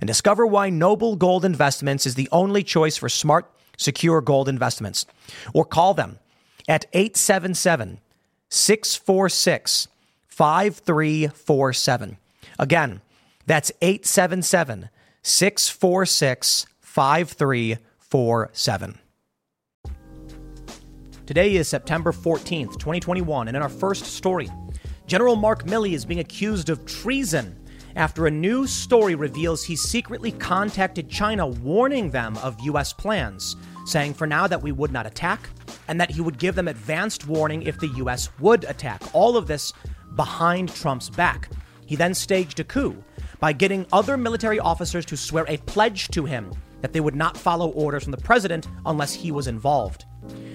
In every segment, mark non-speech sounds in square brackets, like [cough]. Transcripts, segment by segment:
and discover why Noble Gold Investments is the only choice for smart, secure gold investments. Or call them at 877 646 5347. Again, that's 877 646 5347. Today is September 14th, 2021, and in our first story, General Mark Milley is being accused of treason after a new story reveals he secretly contacted China warning them of U.S. plans, saying for now that we would not attack and that he would give them advanced warning if the U.S. would attack. All of this behind Trump's back. He then staged a coup by getting other military officers to swear a pledge to him that they would not follow orders from the president unless he was involved.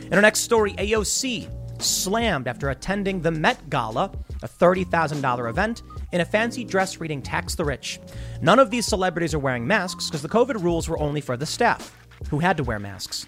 In our next story, AOC slammed after attending the Met Gala, a $30,000 event, in a fancy dress reading Tax the Rich. None of these celebrities are wearing masks because the COVID rules were only for the staff, who had to wear masks.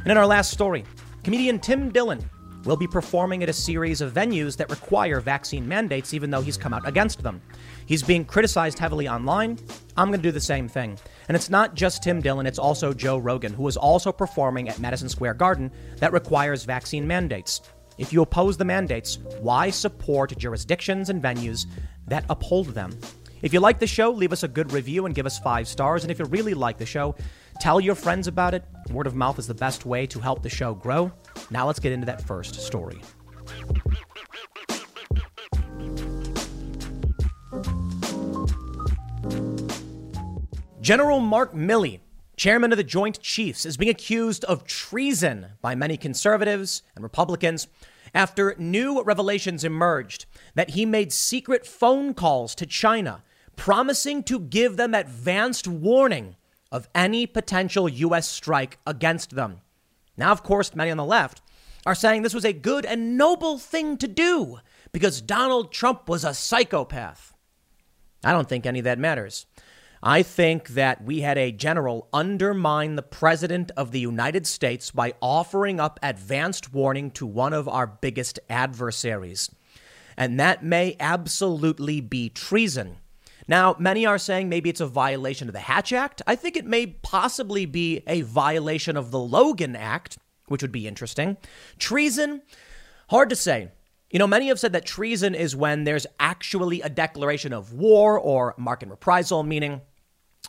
And in our last story, comedian Tim Dillon will be performing at a series of venues that require vaccine mandates, even though he's come out against them. He's being criticized heavily online. I'm going to do the same thing. And it's not just Tim Dillon, it's also Joe Rogan, who is also performing at Madison Square Garden that requires vaccine mandates. If you oppose the mandates, why support jurisdictions and venues that uphold them? If you like the show, leave us a good review and give us five stars. And if you really like the show, tell your friends about it. Word of mouth is the best way to help the show grow. Now let's get into that first story. General Mark Milley, chairman of the Joint Chiefs, is being accused of treason by many conservatives and Republicans after new revelations emerged that he made secret phone calls to China, promising to give them advanced warning of any potential U.S. strike against them. Now, of course, many on the left are saying this was a good and noble thing to do because Donald Trump was a psychopath. I don't think any of that matters. I think that we had a general undermine the president of the United States by offering up advanced warning to one of our biggest adversaries. And that may absolutely be treason. Now, many are saying maybe it's a violation of the Hatch Act. I think it may possibly be a violation of the Logan Act, which would be interesting. Treason, hard to say. You know, many have said that treason is when there's actually a declaration of war or marque and reprisal, meaning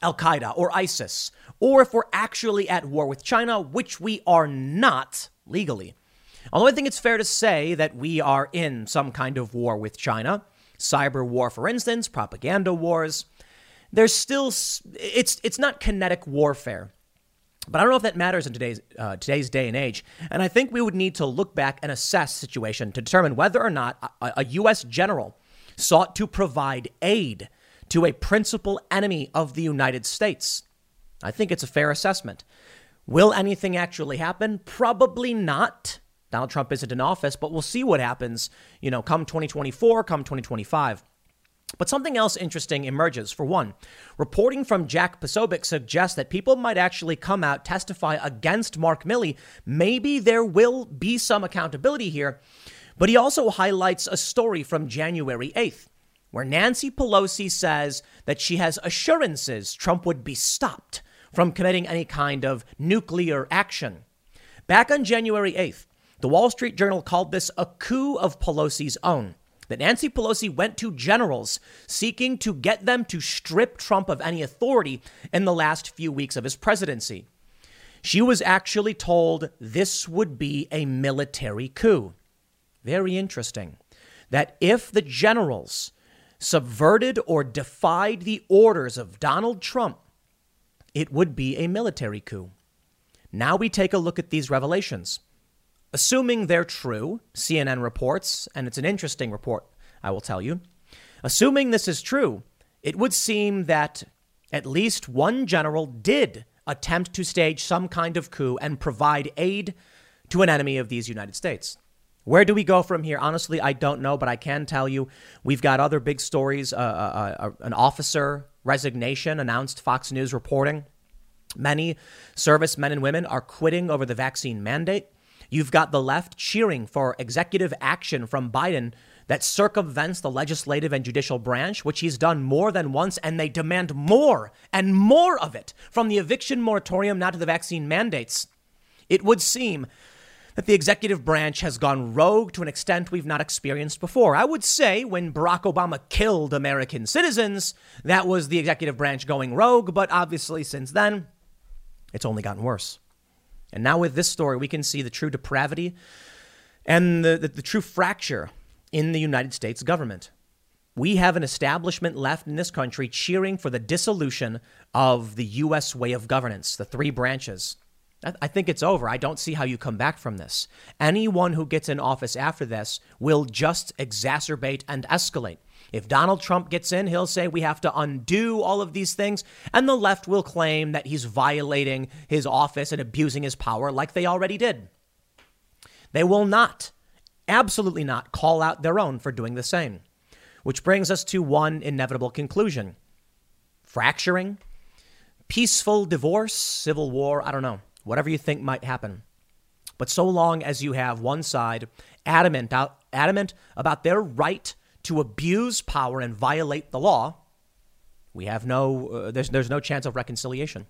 Al Qaeda or ISIS, or if we're actually at war with China, which we are not legally. Although I think it's fair to say that we are in some kind of war with China, cyber war, for instance, propaganda wars. There's still it's it's not kinetic warfare, but I don't know if that matters in today's uh, today's day and age. And I think we would need to look back and assess the situation to determine whether or not a, a U.S. general sought to provide aid to a principal enemy of the United States. I think it's a fair assessment. Will anything actually happen? Probably not. Donald Trump isn't in office, but we'll see what happens, you know, come 2024, come 2025. But something else interesting emerges. For one, reporting from Jack Posobiec suggests that people might actually come out, testify against Mark Milley. Maybe there will be some accountability here. But he also highlights a story from January 8th where Nancy Pelosi says that she has assurances Trump would be stopped from committing any kind of nuclear action. Back on January 8th, the Wall Street Journal called this a coup of Pelosi's own. That Nancy Pelosi went to generals seeking to get them to strip Trump of any authority in the last few weeks of his presidency. She was actually told this would be a military coup. Very interesting. That if the generals subverted or defied the orders of Donald Trump, it would be a military coup. Now we take a look at these revelations. Assuming they're true, CNN reports, and it's an interesting report, I will tell you. Assuming this is true, it would seem that at least one general did attempt to stage some kind of coup and provide aid to an enemy of these United States. Where do we go from here? Honestly, I don't know, but I can tell you we've got other big stories. Uh, uh, uh, an officer resignation announced, Fox News reporting. Many service men and women are quitting over the vaccine mandate. You've got the left cheering for executive action from Biden that circumvents the legislative and judicial branch, which he's done more than once, and they demand more and more of it from the eviction moratorium now to the vaccine mandates. It would seem that the executive branch has gone rogue to an extent we've not experienced before. I would say when Barack Obama killed American citizens, that was the executive branch going rogue, but obviously since then, it's only gotten worse. And now with this story, we can see the true depravity and the, the, the true fracture in the United States government. We have an establishment left in this country cheering for the dissolution of the U.S. way of governance, the three branches. I think it's over. I don't see how you come back from this. Anyone who gets in office after this will just exacerbate and escalate. If Donald Trump gets in, he'll say we have to undo all of these things, and the left will claim that he's violating his office and abusing his power like they already did. They will not, absolutely not, call out their own for doing the same. Which brings us to one inevitable conclusion fracturing, peaceful divorce, civil war, I don't know whatever you think might happen. But so long as you have one side adamant, adamant about their right to abuse power and violate the law, we have no, uh, there's, there's no chance of reconciliation.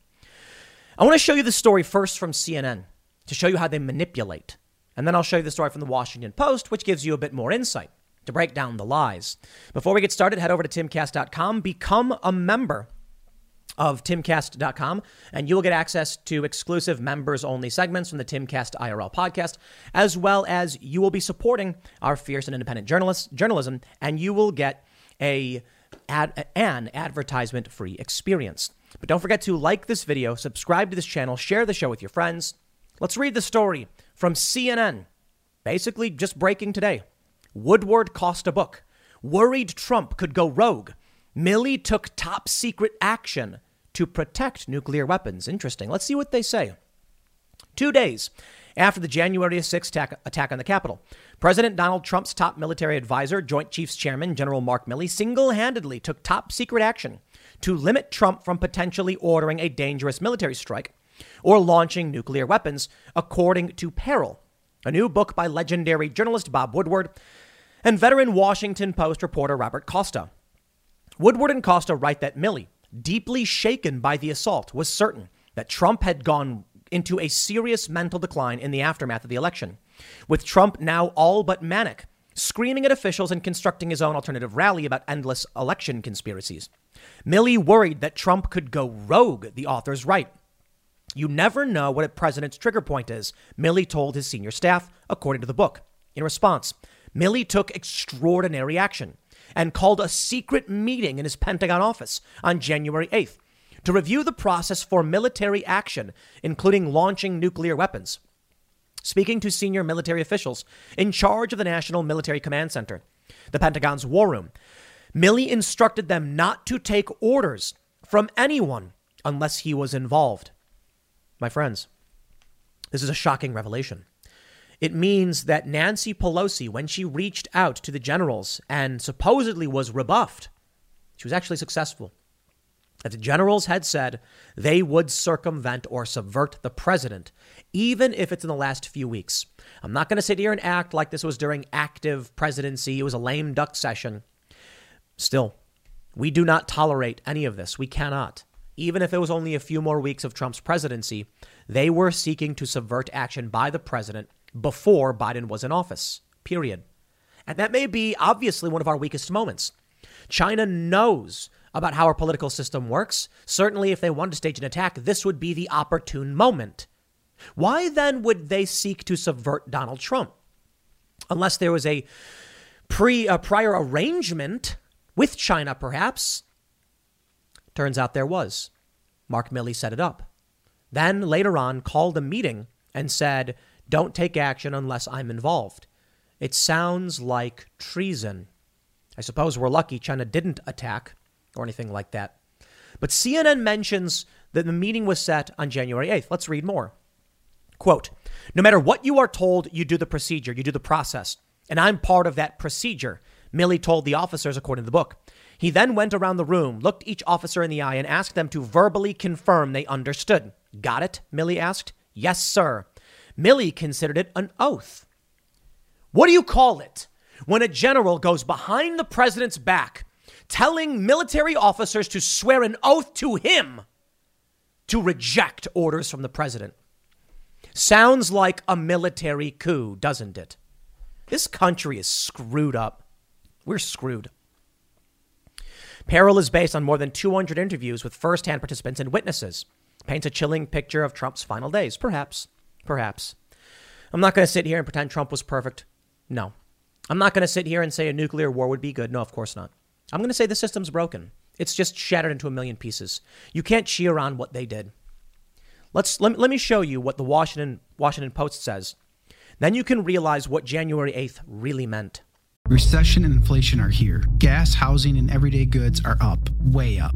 I want to show you the story first from CNN to show you how they manipulate. And then I'll show you the story from the Washington Post, which gives you a bit more insight to break down the lies. Before we get started, head over to timcast.com, become a member of timcast.com, and you will get access to exclusive members only segments from the Timcast IRL podcast, as well as you will be supporting our fierce and independent journalists, journalism, and you will get a ad, an advertisement free experience. But don't forget to like this video, subscribe to this channel, share the show with your friends. Let's read the story from CNN. Basically, just breaking today. Woodward Costa book. Worried Trump could go rogue Milley took top secret action to protect nuclear weapons. Interesting. Let's see what they say. Two days after the January 6th attack, attack on the Capitol, President Donald Trump's top military advisor, Joint Chiefs Chairman General Mark Milley, single handedly took top secret action to limit Trump from potentially ordering a dangerous military strike or launching nuclear weapons, according to Peril, a new book by legendary journalist Bob Woodward and veteran Washington Post reporter Robert Costa. Woodward and Costa write that Milley, deeply shaken by the assault, was certain that Trump had gone into a serious mental decline in the aftermath of the election, with Trump now all but manic, screaming at officials and constructing his own alternative rally about endless election conspiracies. Milley worried that Trump could go rogue, the authors write. You never know what a president's trigger point is, Milley told his senior staff, according to the book. In response, Milley took extraordinary action and called a secret meeting in his Pentagon office on January 8th to review the process for military action, including launching nuclear weapons. Speaking to senior military officials in charge of the National Military Command Center, the Pentagon's War Room, Milley instructed them not to take orders from anyone unless he was involved. My friends, this is a shocking revelation. It means that Nancy Pelosi, when she reached out to the generals and supposedly was rebuffed, she was actually successful. That the generals had said they would circumvent or subvert the president, even if it's in the last few weeks. I'm not going to sit here and act like this was during active presidency. It was a lame duck session. Still, we do not tolerate any of this. We cannot. Even if it was only a few more weeks of Trump's presidency, they were seeking to subvert action by the president before Biden was in office, period. And that may be obviously one of our weakest moments. China knows about how our political system works. Certainly, if they wanted to stage an attack, this would be the opportune moment Why then would they seek to subvert Donald Trump? Unless there was a pre a prior arrangement with China, perhaps. Turns out there was. Mark Milley set it up. Then later on called a meeting and said, Don't take action unless I'm involved. It sounds like treason. I suppose we're lucky China didn't attack or anything like that. But CNN mentions that the meeting was set on January 8th. Let's read more. Quote No matter what you are told, you do the procedure, you do the process. And I'm part of that procedure, Milley told the officers, according to the book. He then went around the room, looked each officer in the eye, and asked them to verbally confirm they understood. Got it? Milley asked. Yes, sir. Milley considered it an oath. What do you call it when a general goes behind the president's back, telling military officers to swear an oath to him to reject orders from the president? Sounds like a military coup, doesn't it? This country is screwed up. We're screwed. Peril is based on more than 200 interviews with firsthand participants and witnesses. Paints a chilling picture of Trump's final days. Perhaps. Perhaps. I'm not going to sit here and pretend Trump was perfect. No. I'm not going to sit here and say a nuclear war would be good. No, of course not. I'm going to say the system's broken. It's just shattered into a million pieces. You can't cheer on what they did. Let's let, let me show you what the Washington Washington Post says. Then you can realize what January 8th really meant. Recession and inflation are here. Gas, housing, and everyday goods are up, way up.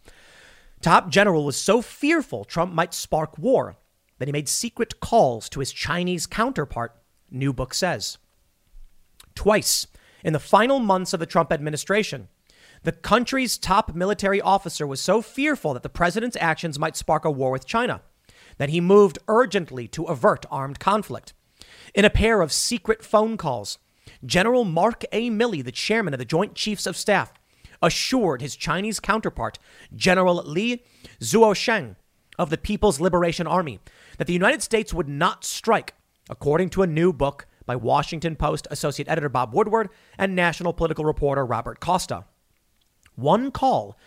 Top general was so fearful Trump might spark war that he made secret calls to his Chinese counterpart, new book says. Twice in the final months of the Trump administration, the country's top military officer was so fearful that the president's actions might spark a war with China that he moved urgently to avert armed conflict. In a pair of secret phone calls, General Mark A. Milley, the chairman of the Joint Chiefs of Staff, assured his Chinese counterpart, General Li Zuocheng of the People's Liberation Army, that the United States would not strike, according to a new book by Washington Post associate editor Bob Woodward and national political reporter Robert Costa. One call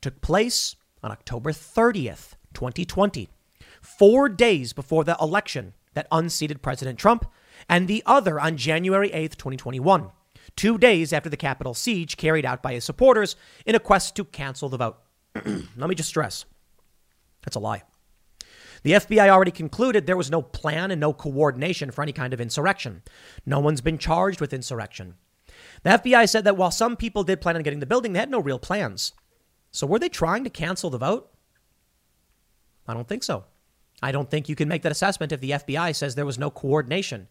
took place on October 30th, 2020, four days before the election that unseated President Trump, and the other on January 8th, 2021 two days after the Capitol siege carried out by his supporters in a quest to cancel the vote. [clears throat] Let me just stress that's a lie. The FBI already concluded there was no plan and no coordination for any kind of insurrection. No one's been charged with insurrection. The FBI said that while some people did plan on getting the building, they had no real plans. So were they trying to cancel the vote? I don't think so. I don't think you can make that assessment if the FBI says there was no coordination.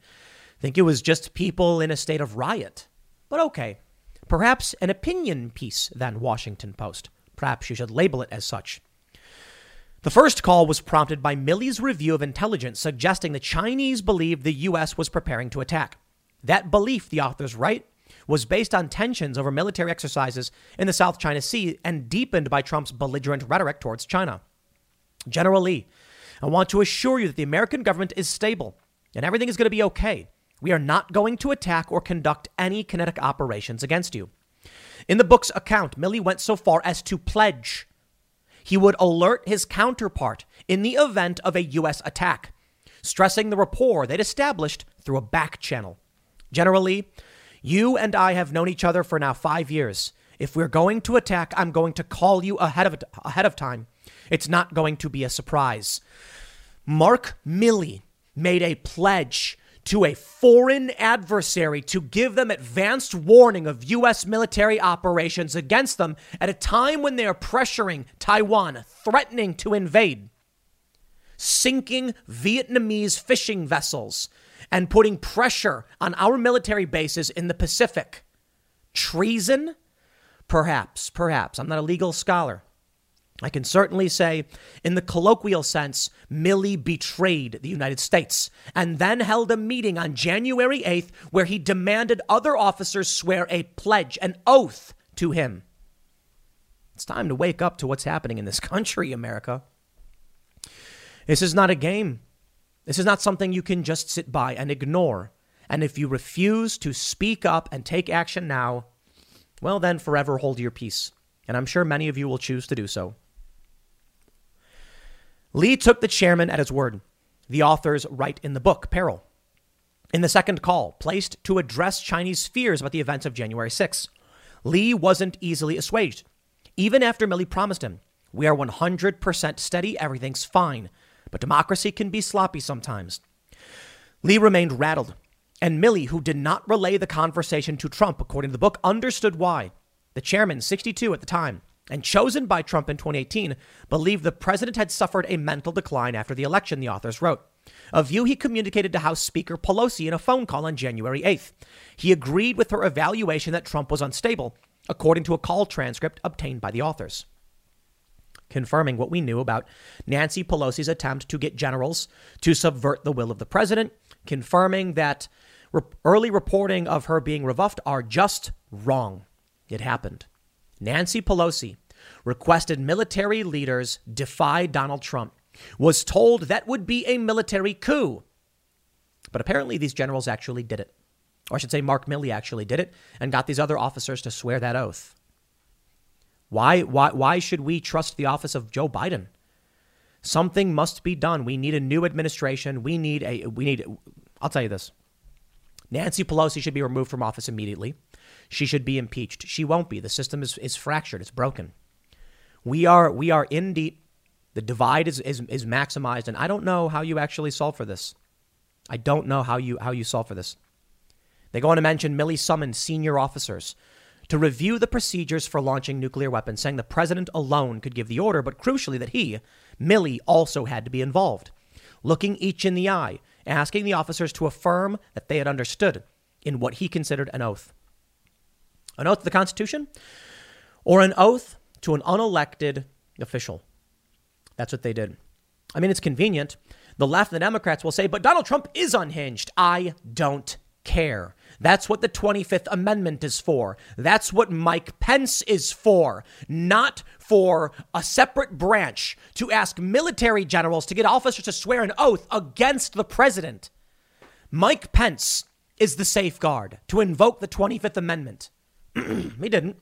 I think it was just people in a state of riot. But okay, perhaps an opinion piece than Washington Post. Perhaps you should label it as such. The first call was prompted by Milley's review of intelligence suggesting the Chinese believed the U.S. was preparing to attack. That belief, the authors write, was based on tensions over military exercises in the South China Sea and deepened by Trump's belligerent rhetoric towards China. General Lee, I want to assure you that the American government is stable and everything is going to be okay. We are not going to attack or conduct any kinetic operations against you. In the book's account, Milley went so far as to pledge he would alert his counterpart in the event of a U.S. attack, stressing the rapport they'd established through a back channel. General Lee, you and I have known each other for now five years. If we're going to attack, I'm going to call you ahead of, ahead of time. It's not going to be a surprise. Mark Milley made a pledge to a foreign adversary to give them advanced warning of U.S. military operations against them at a time when they are pressuring Taiwan, threatening to invade, sinking Vietnamese fishing vessels, and putting pressure on our military bases in the Pacific. Treason? Perhaps, perhaps. I'm not a legal scholar. I can certainly say, in the colloquial sense, Milley betrayed the United States and then held a meeting on January 8th where he demanded other officers swear a pledge, an oath to him. It's time to wake up to what's happening in this [laughs] country, America. This is not a game. This is not something you can just sit by and ignore. And if you refuse to speak up and take action now, well, then forever hold your peace. And I'm sure many of you will choose to do so. Lee took the chairman at his word. The authors write in the book, Peril. In the second call, placed to address Chinese fears about the events of January 6, Lee wasn't easily assuaged. Even after Milley promised him, We are 100% steady, everything's fine, but democracy can be sloppy sometimes. Lee remained rattled, and Milley, who did not relay the conversation to Trump, according to the book, understood why. The chairman, 62 at the time, and chosen by Trump in 2018, believed the president had suffered a mental decline after the election, the authors wrote. A view he communicated to House Speaker Pelosi in a phone call on January 8th. He agreed with her evaluation that Trump was unstable, according to a call transcript obtained by the authors. Confirming what we knew about Nancy Pelosi's attempt to get generals to subvert the will of the president, confirming that early reporting of her being rebuffed are just wrong. It happened. Nancy Pelosi requested military leaders defy Donald Trump, was told that would be a military coup. But apparently, these generals actually did it. Or I should say, Mark Milley actually did it and got these other officers to swear that oath. Why, why, why should we trust the office of Joe Biden? Something must be done. We need a new administration. We need a, we need, I'll tell you this. Nancy Pelosi should be removed from office immediately. She should be impeached. She won't be. The system is, is fractured. It's broken. We are we are in deep. The divide is, is is maximized, and I don't know how you actually solve for this. I don't know how you how you solve for this. They go on to mention Milley summoned senior officers to review the procedures for launching nuclear weapons, saying the president alone could give the order, but crucially that he, Milley, also had to be involved. Looking each in the eye, asking the officers to affirm that they had understood in what he considered an oath. An oath to the Constitution or an oath to an unelected official. That's what they did. I mean, it's convenient. The left the Democrats will say, but Donald Trump is unhinged. I don't care. That's what the 25th Amendment is for. That's what Mike Pence is for. Not for a separate branch to ask military generals to get officers to swear an oath against the president. Mike Pence is the safeguard to invoke the 25th Amendment. [clears throat] he didn't.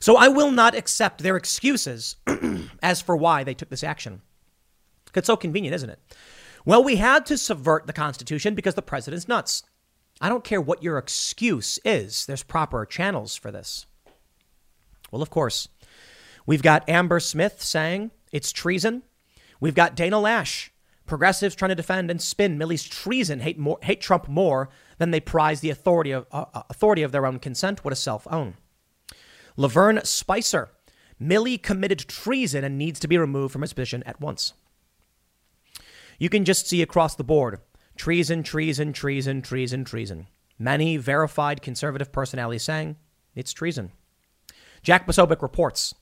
So I will not accept their excuses [clears throat] as for why they took this action. It's so convenient, isn't it? Well, we had to subvert the Constitution because the president's nuts. I don't care what your excuse is, there's proper channels for this. Well, of course, we've got Amber Smith saying it's treason. We've got Dana Loesch, progressives trying to defend and spin Milley's treason, hate, more, hate Trump more than they prize the authority of, uh, uh, authority of their own consent, what a self own. Lavern Spicer, Millie committed treason and needs to be removed from his position at once. You can just see across the board treason, treason, treason, treason, treason. Many verified conservative personalities saying it's treason. Jack Posobiec reports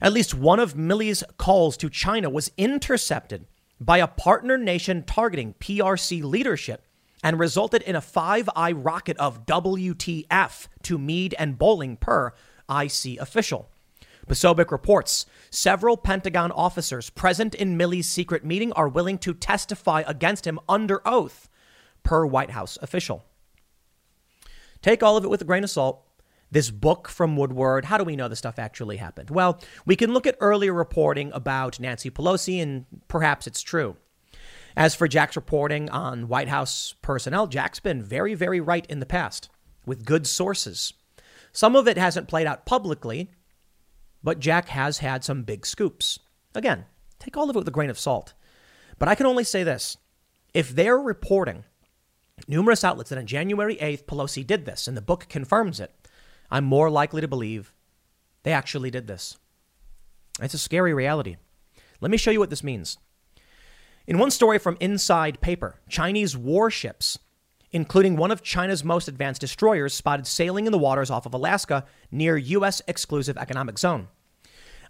at least one of Milley's calls to China was intercepted by a partner nation targeting PRC leadership and resulted in a five eye rocket of WTF to Meade and Bolling per IC official. Posobiec reports several Pentagon officers present in Milley's secret meeting are willing to testify against him under oath, per White House official. Take all of it with a grain of salt. This book from Woodward, how do we know this stuff actually happened? Well, we can look at earlier reporting about Nancy Pelosi, and perhaps it's true. As for Jack's reporting on White House personnel, Jack's been very, very right in the past with good sources. Some of it hasn't played out publicly, but Jack has had some big scoops. Again, take all of it with a grain of salt. But I can only say this if they're reporting numerous outlets that on January 8th, Pelosi did this, and the book confirms it. I'm more likely to believe they actually did this. It's a scary reality. Let me show you what this means. In one story from Inside Paper, Chinese warships, including one of China's most advanced destroyers, spotted sailing in the waters off of Alaska near U.S. exclusive economic zone.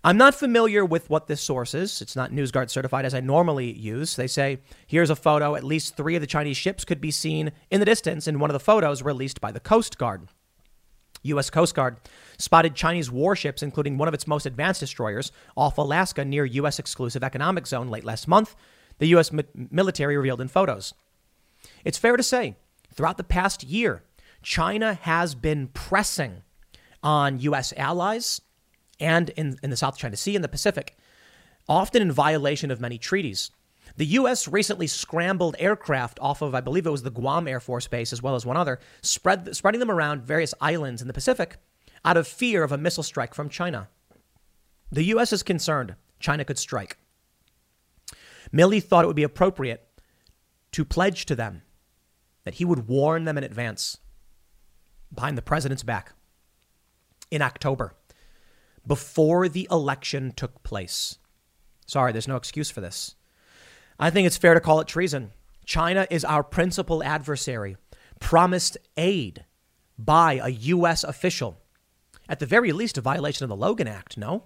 I'm not familiar with what this source is. It's not NewsGuard certified as I normally use. They say, here's a photo. At least three of the Chinese ships could be seen in the distance in one of the photos released by the Coast Guard. U.S. Coast Guard spotted Chinese warships, including one of its most advanced destroyers, off Alaska near U.S. exclusive economic zone late last month, the U.S. Mi- military revealed in photos. It's fair to say, throughout the past year, China has been pressing on U.S. allies and in, in the South China Sea and the Pacific, often in violation of many treaties. The U.S. recently scrambled aircraft off of, I believe it was the Guam Air Force Base, as well as one other, spread, spreading them around various islands in the Pacific out of fear of a missile strike from China. The U.S. is concerned China could strike. Milley thought it would be appropriate to pledge to them that he would warn them in advance behind the president's back in October before the election took place. Sorry, there's no excuse for this. I think it's fair to call it treason. China is our principal adversary, promised aid by a U.S. official. At the very least, a violation of the Logan Act, no?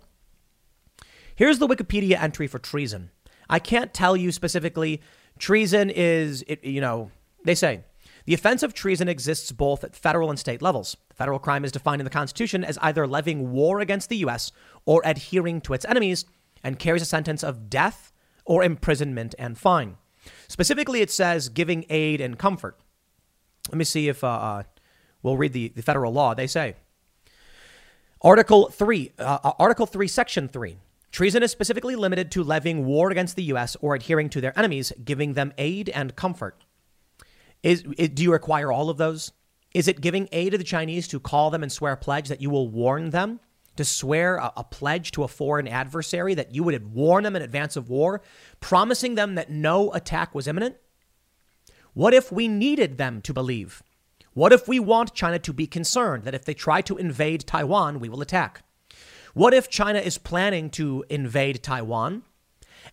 Here's the Wikipedia entry for treason. I can't tell you specifically. Treason is, it, you know, they say the offense of treason exists both at federal and state levels. The federal crime is defined in the Constitution as either levying war against the U.S. or adhering to its enemies and carries a sentence of death or imprisonment and fine. Specifically, it says giving aid and comfort. Let me see if uh, uh, we'll read the, the federal law. They say Article 3, uh, uh Article 3, Section 3. Treason is specifically limited to levying war against the U.S. or adhering to their enemies, giving them aid and comfort. Is, is, do you require all of those? Is it giving aid to the Chinese to call them and swear a pledge that you will warn them? To swear a, a pledge to a foreign adversary that you would warn them in advance of war, promising them that no attack was imminent? What if we needed them to believe? What if we want China to be concerned that if they try to invade Taiwan, we will attack? What if China is planning to invade Taiwan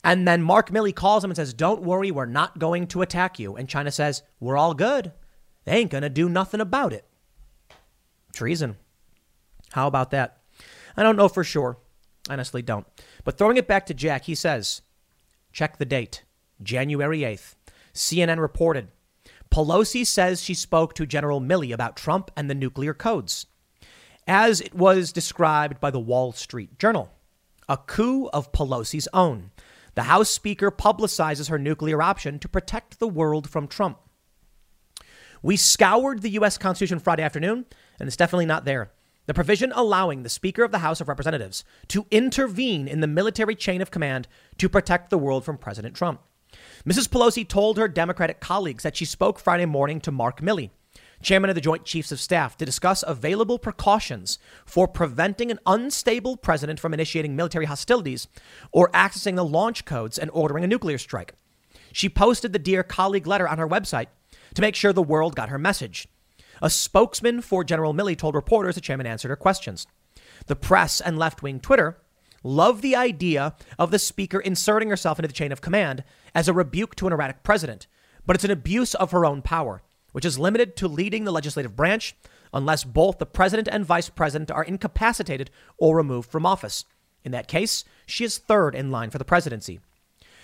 and then Mark Milley calls him and says, Don't worry, we're not going to attack you. And China says, We're all good. They ain't going to do nothing about it. Treason. How about that? I don't know for sure. Honestly, don't. But throwing it back to Jack, he says, Check the date January 8th. CNN reported Pelosi says she spoke to General Milley about Trump and the nuclear codes, as it was described by the Wall Street Journal. A coup of Pelosi's own. The House Speaker publicizes her nuclear option to protect the world from Trump. We scoured the U.S. Constitution Friday afternoon, and it's definitely not there. The provision allowing the Speaker of the House of Representatives to intervene in the military chain of command to protect the world from President Trump. Mrs. Pelosi told her Democratic colleagues that she spoke Friday morning to Mark Milley, chairman of the Joint Chiefs of Staff, to discuss available precautions for preventing an unstable president from initiating military hostilities or accessing the launch codes and ordering a nuclear strike. She posted the Dear Colleague letter on her website to make sure the world got her message. A spokesman for General Milley told reporters the chairman answered her questions. The press and left wing Twitter love the idea of the speaker inserting herself into the chain of command as a rebuke to an erratic president, but it's an abuse of her own power which is limited to leading the legislative branch unless both the president and vice president are incapacitated or removed from office. In that case, she is third in line for the presidency.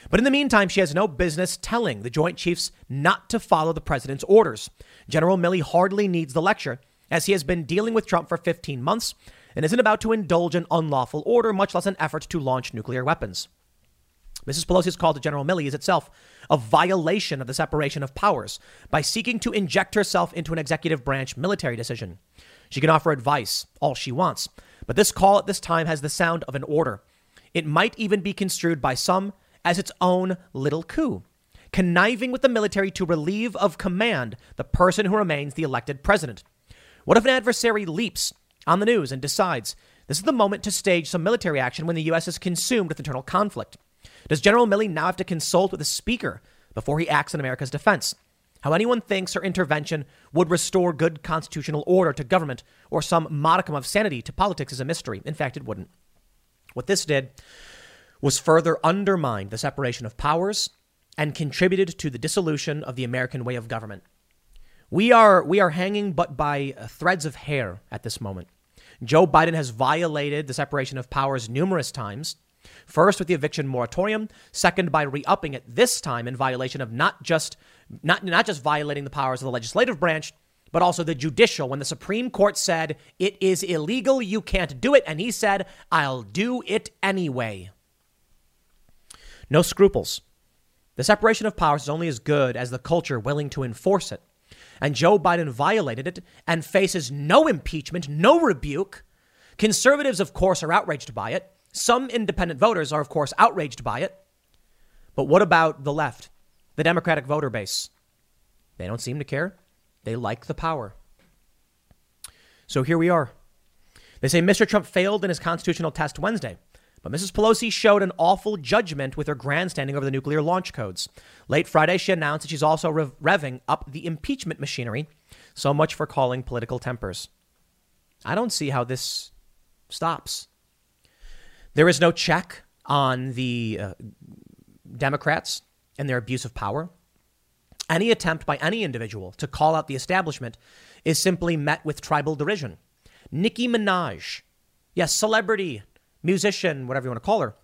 But in the meantime, she has no business telling the Joint Chiefs not to follow the president's orders. General Milley hardly needs the lecture, as he has been dealing with Trump for 15 months and isn't about to indulge an unlawful order, much less an effort to launch nuclear weapons. Mrs. Pelosi's call to General Milley is itself a violation of the separation of powers by seeking to inject herself into an executive branch military decision. She can offer advice, all she wants, but this call at this time has the sound of an order. It might even be construed by some as its own little coup, conniving with the military to relieve of command the person who remains the elected president. What if an adversary leaps on the news and decides this is the moment to stage some military action when the U.S. is consumed with internal conflict? Does General Milley now have to consult with the Speaker before he acts in America's defense? How anyone thinks her intervention would restore good constitutional order to government or some modicum of sanity to politics is a mystery. In fact, it wouldn't. What this did was further undermine the separation of powers and contributed to the dissolution of the American way of government. We are, we are hanging but by uh, threads of hair at this moment. Joe Biden has violated the separation of powers numerous times. First with the eviction moratorium, second by re-upping it this time in violation of not just not, not just violating the powers of the legislative branch, but also the judicial when the Supreme Court said it is illegal, you can't do it, and he said, I'll do it anyway. No scruples. The separation of powers is only as good as the culture willing to enforce it. And Joe Biden violated it and faces no impeachment, no rebuke. Conservatives, of course, are outraged by it. Some independent voters are, of course, outraged by it. But what about the left, the Democratic voter base? They don't seem to care. They like the power. So here we are. They say Mr. Trump failed in his constitutional test Wednesday. But Mrs. Pelosi showed an awful judgment with her grandstanding over the nuclear launch codes. Late Friday, she announced that she's also rev- revving up the impeachment machinery. So much for calling political tempers. I don't see how this stops. There is no check on the uh, Democrats and their abuse of power. Any attempt by any individual to call out the establishment is simply met with tribal derision. Nicki Minaj, yes, celebrity, musician, whatever you want to call her,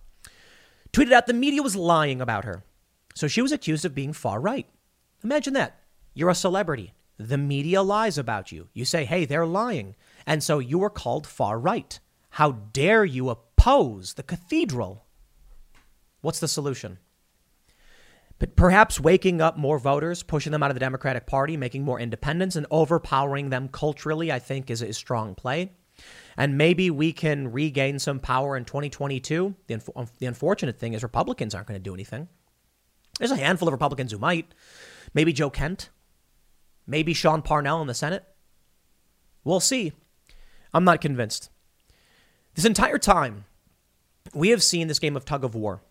tweeted out the media was lying about her. So she was accused of being far right. Imagine that. You're a celebrity. The media lies about you. You say, hey, they're lying. And so you are called far right. How dare you oppose the cathedral? What's the solution? But perhaps waking up more voters, pushing them out of the Democratic Party, making more independents, and overpowering them culturally, I think, is a strong play and maybe we can regain some power in 2022. The, inf- um, the unfortunate thing is Republicans aren't going to do anything. There's a handful of Republicans who might. Maybe Joe Kent. Maybe Sean Parnell in the Senate. We'll see. I'm not convinced. This entire time, we have seen this game of tug of war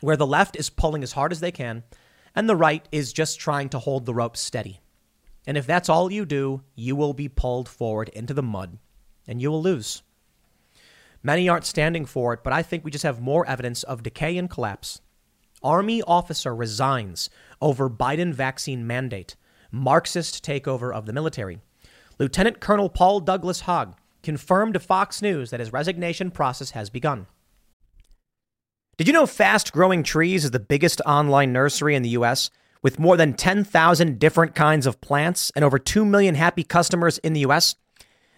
where the left is pulling as hard as they can and the right is just trying to hold the rope steady. And if that's all you do, you will be pulled forward into the mud and you will lose. Many aren't standing for it, but I think we just have more evidence of decay and collapse. Army officer resigns over Biden vaccine mandate, Marxist takeover of the military. Lieutenant Colonel Paul Douglas Haig confirmed to Fox News that his resignation process has begun. Did you know Fast Growing Trees is the biggest online nursery in the U.S. with more than 10,000 different kinds of plants and over 2 million happy customers in the U.S.?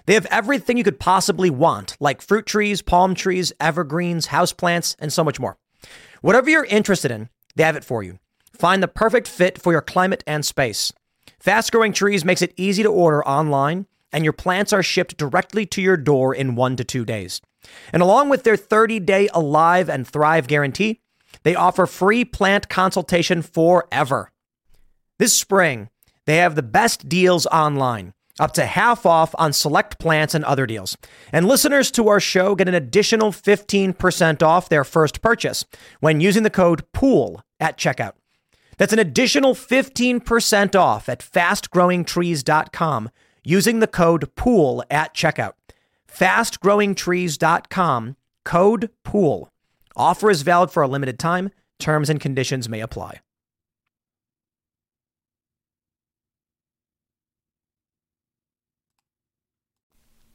They have everything you could possibly want, like fruit trees, palm trees, evergreens, houseplants, and so much more. Whatever you're interested in, they have it for you. Find the perfect fit for your climate and space. Fast Growing Trees makes it easy to order online, and your plants are shipped directly to your door in one to two days. And along with their 30 day Alive and Thrive guarantee, they offer free plant consultation forever. This spring, they have the best deals online up to half off on select plants and other deals. And listeners to our show get an additional 15% off their first purchase when using the code POOL at checkout. That's an additional 15% off at fastgrowingtrees.com using the code POOL at checkout. Fastgrowingtrees.com, code POOL. Offer is valid for a limited time. Terms and conditions may apply.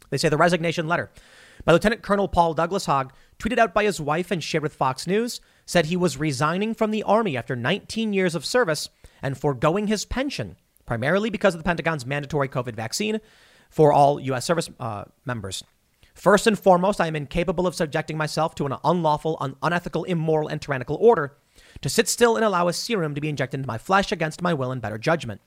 They say the resignation letter by Lieutenant Colonel Paul Douglas Hogg, tweeted out by his wife and shared with Fox News, said he was resigning from the Army after 19 years of service and foregoing his pension, primarily because of the Pentagon's mandatory COVID vaccine for all U.S. service uh, members. First and foremost, I am incapable of subjecting myself to an unlawful, un- unethical, immoral, and tyrannical order to sit still and allow a serum to be injected into my flesh against my will and better judgment.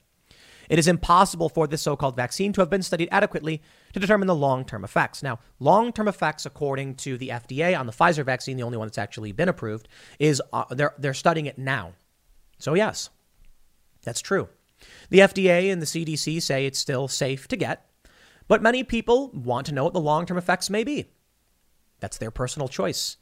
It is impossible for this so called vaccine to have been studied adequately to determine the long term effects. Now, long term effects, according to the FDA on the Pfizer vaccine, the only one that's actually been approved, is uh, they're, they're studying it now. So, yes, that's true. The FDA and the CDC say it's still safe to get, but many people want to know what the long term effects may be. That's their personal choice.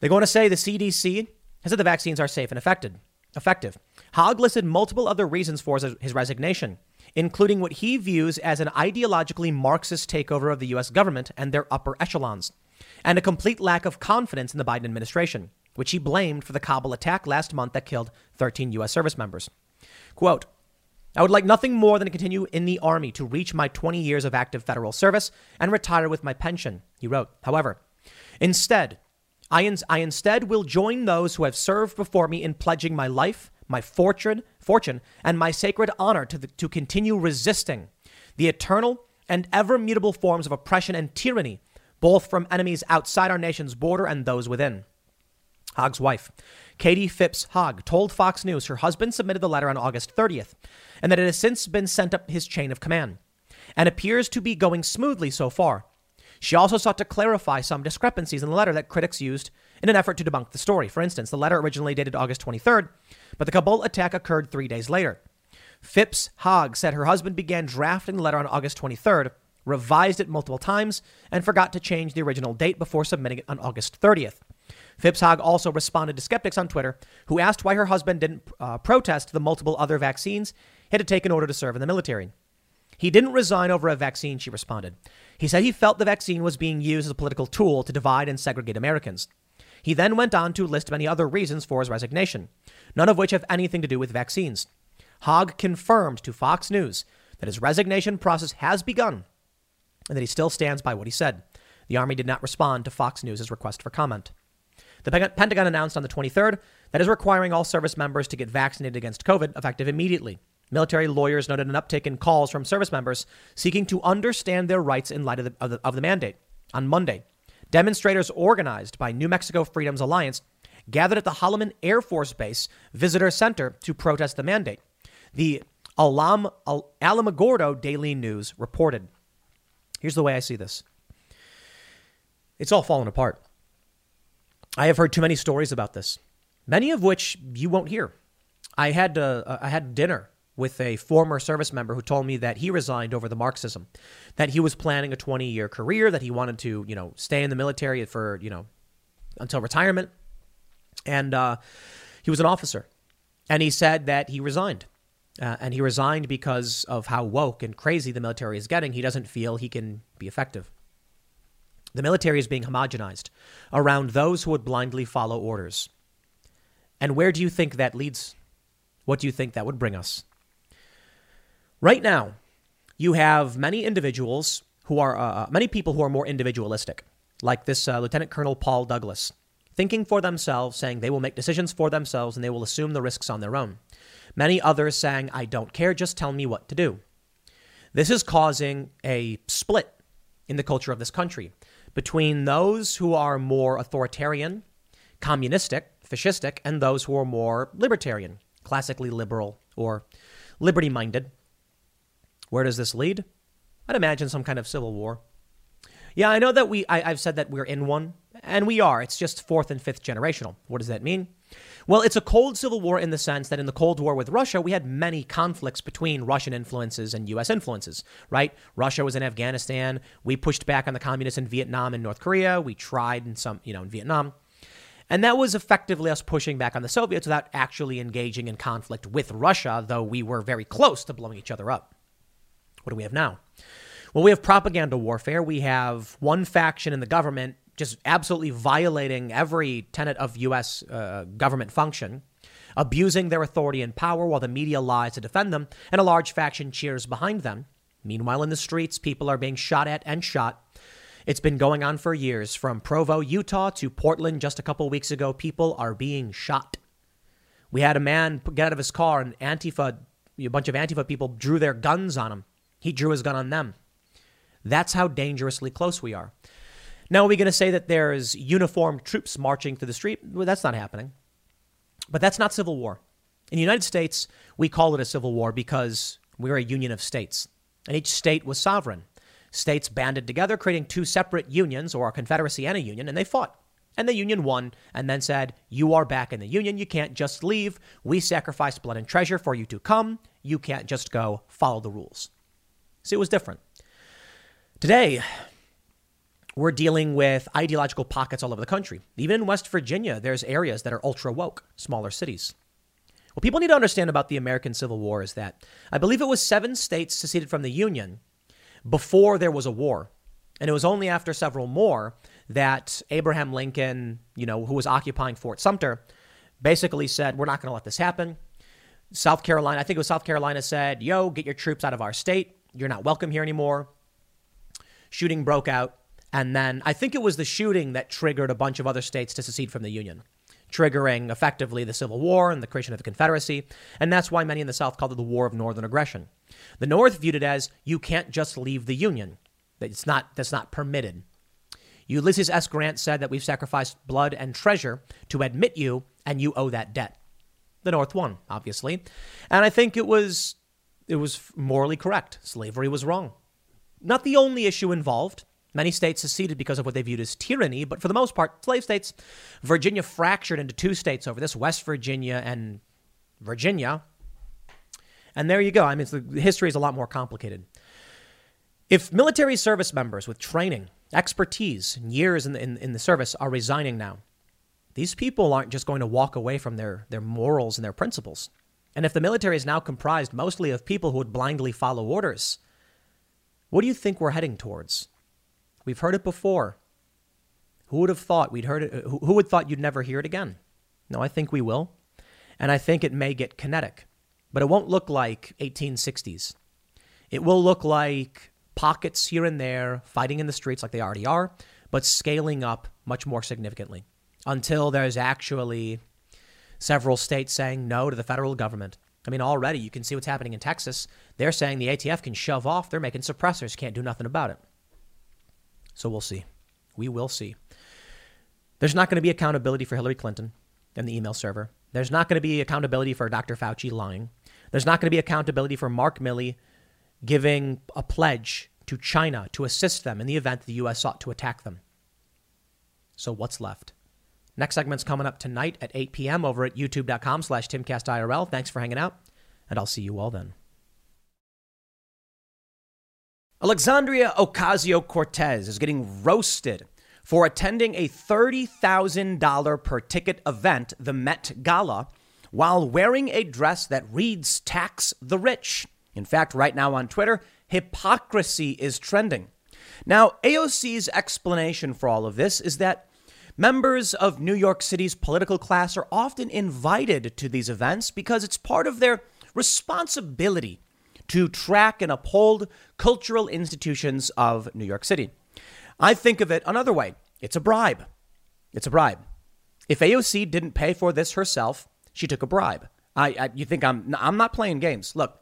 They're going to say the CDC has said the vaccines are safe and effective. Effective. Hogg listed multiple other reasons for his, his resignation, including what he views as an ideologically Marxist takeover of the U.S. government and their upper echelons, and a complete lack of confidence in the Biden administration, which he blamed for the Kabul attack last month that killed 13 U.S. service members. Quote, I would like nothing more than to continue in the Army to reach my 20 years of active federal service and retire with my pension, he wrote. However, instead, I, I instead will join those who have served before me in pledging my life, my fortune, fortune, and my sacred honor to, the, to continue resisting the eternal and ever mutable forms of oppression and tyranny, both from enemies outside our nation's border and those within. Hogg's wife, Katie Phipps Hogg, told Fox News her husband submitted the letter on August 30th and that it has since been sent up his chain of command and appears to be going smoothly so far. She also sought to clarify some discrepancies in the letter that critics used in an effort to debunk the story. For instance, the letter originally dated August 23rd, but the Kabul attack occurred three days later. Phipps Hogg said her husband began drafting the letter on August 23rd, revised it multiple times, and forgot to change the original date before submitting it on August 30th. Phipps Hogg also responded to skeptics on Twitter who asked why her husband didn't uh, protest the multiple other vaccines he had to take in order to serve in the military. He didn't resign over a vaccine, she responded. He said he felt the vaccine was being used as a political tool to divide and segregate Americans. He then went on to list many other reasons for his resignation, none of which have anything to do with vaccines. Hogg confirmed to Fox News that his resignation process has begun and that he still stands by what he said. The Army did not respond to Fox News' request for comment. The Pentagon announced on the 23rd that is requiring all service members to get vaccinated against COVID effective immediately. Military lawyers noted an uptick in calls from service members seeking to understand their rights in light of the, of the, of the mandate. On Monday, demonstrators organized by New Mexico Freedom's Alliance gathered at the Holloman Air Force Base Visitor Center to protest the mandate. The Alam, Al, Alamogordo Daily News reported. Here's the way I see this it's all falling apart. I have heard too many stories about this, many of which you won't hear. I had uh, I had dinner with a former service member who told me that he resigned over the Marxism, that he was planning a 20 year career, that he wanted to, you know, stay in the military for, you know, until retirement. And uh, he was an officer. And he said that he resigned. Uh, and he resigned because of how woke and crazy the military is getting. He doesn't feel he can be effective. The military is being homogenized around those who would blindly follow orders. And where do you think that leads? What do you think that would bring us? Right now, you have many individuals who are, uh, uh, many people who are more individualistic, like this uh, Lieutenant Colonel Paul Douglas, thinking for themselves, saying they will make decisions for themselves and they will assume the risks on their own. Many others saying, I don't care, just tell me what to do. This is causing a split in the culture of this country between those who are more authoritarian, communistic, fascistic, and those who are more libertarian, classically liberal, or liberty minded. Where does this lead? I'd imagine some kind of civil war. Yeah, I know that we, I, have said that we're in one, and we are. It's just fourth and fifth generational. What does that mean? Well, it's a cold civil war in the sense that in the Cold War with Russia, we had many conflicts between Russian influences and U.S. influences, right? Russia was in Afghanistan. We pushed back on the communists in Vietnam and North Korea. We tried in some, you know, in Vietnam. And that was effectively us pushing back on the Soviets without actually engaging in conflict with Russia, though we were very close to blowing each other up. What do we have now? Well, we have propaganda warfare. We have one faction in the government just absolutely violating every tenet of U.S. Uh, government function, abusing their authority and power while the media lies to defend them, and a large faction cheers behind them. Meanwhile, in the streets, people are being shot at and shot. It's been going on for years. From Provo, Utah to Portland just a couple weeks ago, people are being shot. We had a man get out of his car, and Antifa, a bunch of Antifa people drew their guns on him. He drew his gun on them. That's how dangerously close we are. Now, are we going to say that there's uniformed troops marching through the street? Well, that's not happening. But that's not civil war. In the United States, we call it a civil war because we're a union of states, and each state was sovereign. States banded together, creating two separate unions, or a confederacy and a union, and they fought. And the union won and then said, You are back in the union. You can't just leave. We sacrificed blood and treasure for you to come. You can't just go follow the rules. See, it was different. Today, we're dealing with ideological pockets all over the country. Even in West Virginia, there's areas that are ultra woke, smaller cities. What people need to understand about the American Civil War is that I believe it was seven states seceded from the Union before there was a war. And it was only after several more that Abraham Lincoln, you know, who was occupying Fort Sumter, basically said, We're not going to let this happen. South Carolina, I think it was South Carolina, said, Yo, get your troops out of our state. You're not welcome here anymore. Shooting broke out. And then I think it was the shooting that triggered a bunch of other states to secede from the Union triggering effectively the Civil War and the creation of the Confederacy. And that's why many in the South called it the War of Northern Aggression. The North viewed it as you can't just leave the Union. It's not, that's not permitted. Ulysses S. Grant said that we've sacrificed blood and treasure to admit you, and you owe that debt. The North won, obviously. And I think it was it was morally correct. Slavery was wrong. Not the only issue involved. Many states seceded because of what they viewed as tyranny, but for the most part, slave states. Virginia fractured into two states over this West Virginia and Virginia. And there you go. I mean, the history is a lot more complicated. If military service members with training, expertise, and years in the, in, in the service are resigning now, these people aren't just going to walk away from their, their morals and their principles. And if the military is now comprised mostly of people who would blindly follow orders, what do you think we're heading towards? We've heard it before. Who would have thought we'd heard it? Uh, who would thought you'd never hear it again? No, I think we will. And I think it may get kinetic, but it won't look like 1860s. It will look like pockets here and there fighting in the streets like they already are, but scaling up much more significantly until there's actually several states saying no to the federal government. I mean, already you can see what's happening in Texas. They're saying the ATF can shove off. They're making suppressors, can't do nothing about it. So we'll see. We will see. There's not going to be accountability for Hillary Clinton and the email server. There's not going to be accountability for Dr. Fauci lying. There's not going to be accountability for Mark Milley giving a pledge to China to assist them in the event the U.S. sought to attack them. So what's left? Next segment's coming up tonight at 8 p.m. over at youtube.com slash timcastirl. Thanks for hanging out, and I'll see you all then. Alexandria Ocasio Cortez is getting roasted for attending a $30,000 per ticket event, the Met Gala, while wearing a dress that reads Tax the Rich. In fact, right now on Twitter, hypocrisy is trending. Now, AOC's explanation for all of this is that members of New York City's political class are often invited to these events because it's part of their responsibility to track and uphold cultural institutions of New York City. I think of it another way it's a bribe. It's a bribe. If AOC didn't pay for this herself, she took a bribe. I, I you think I'm I'm not playing games. Look,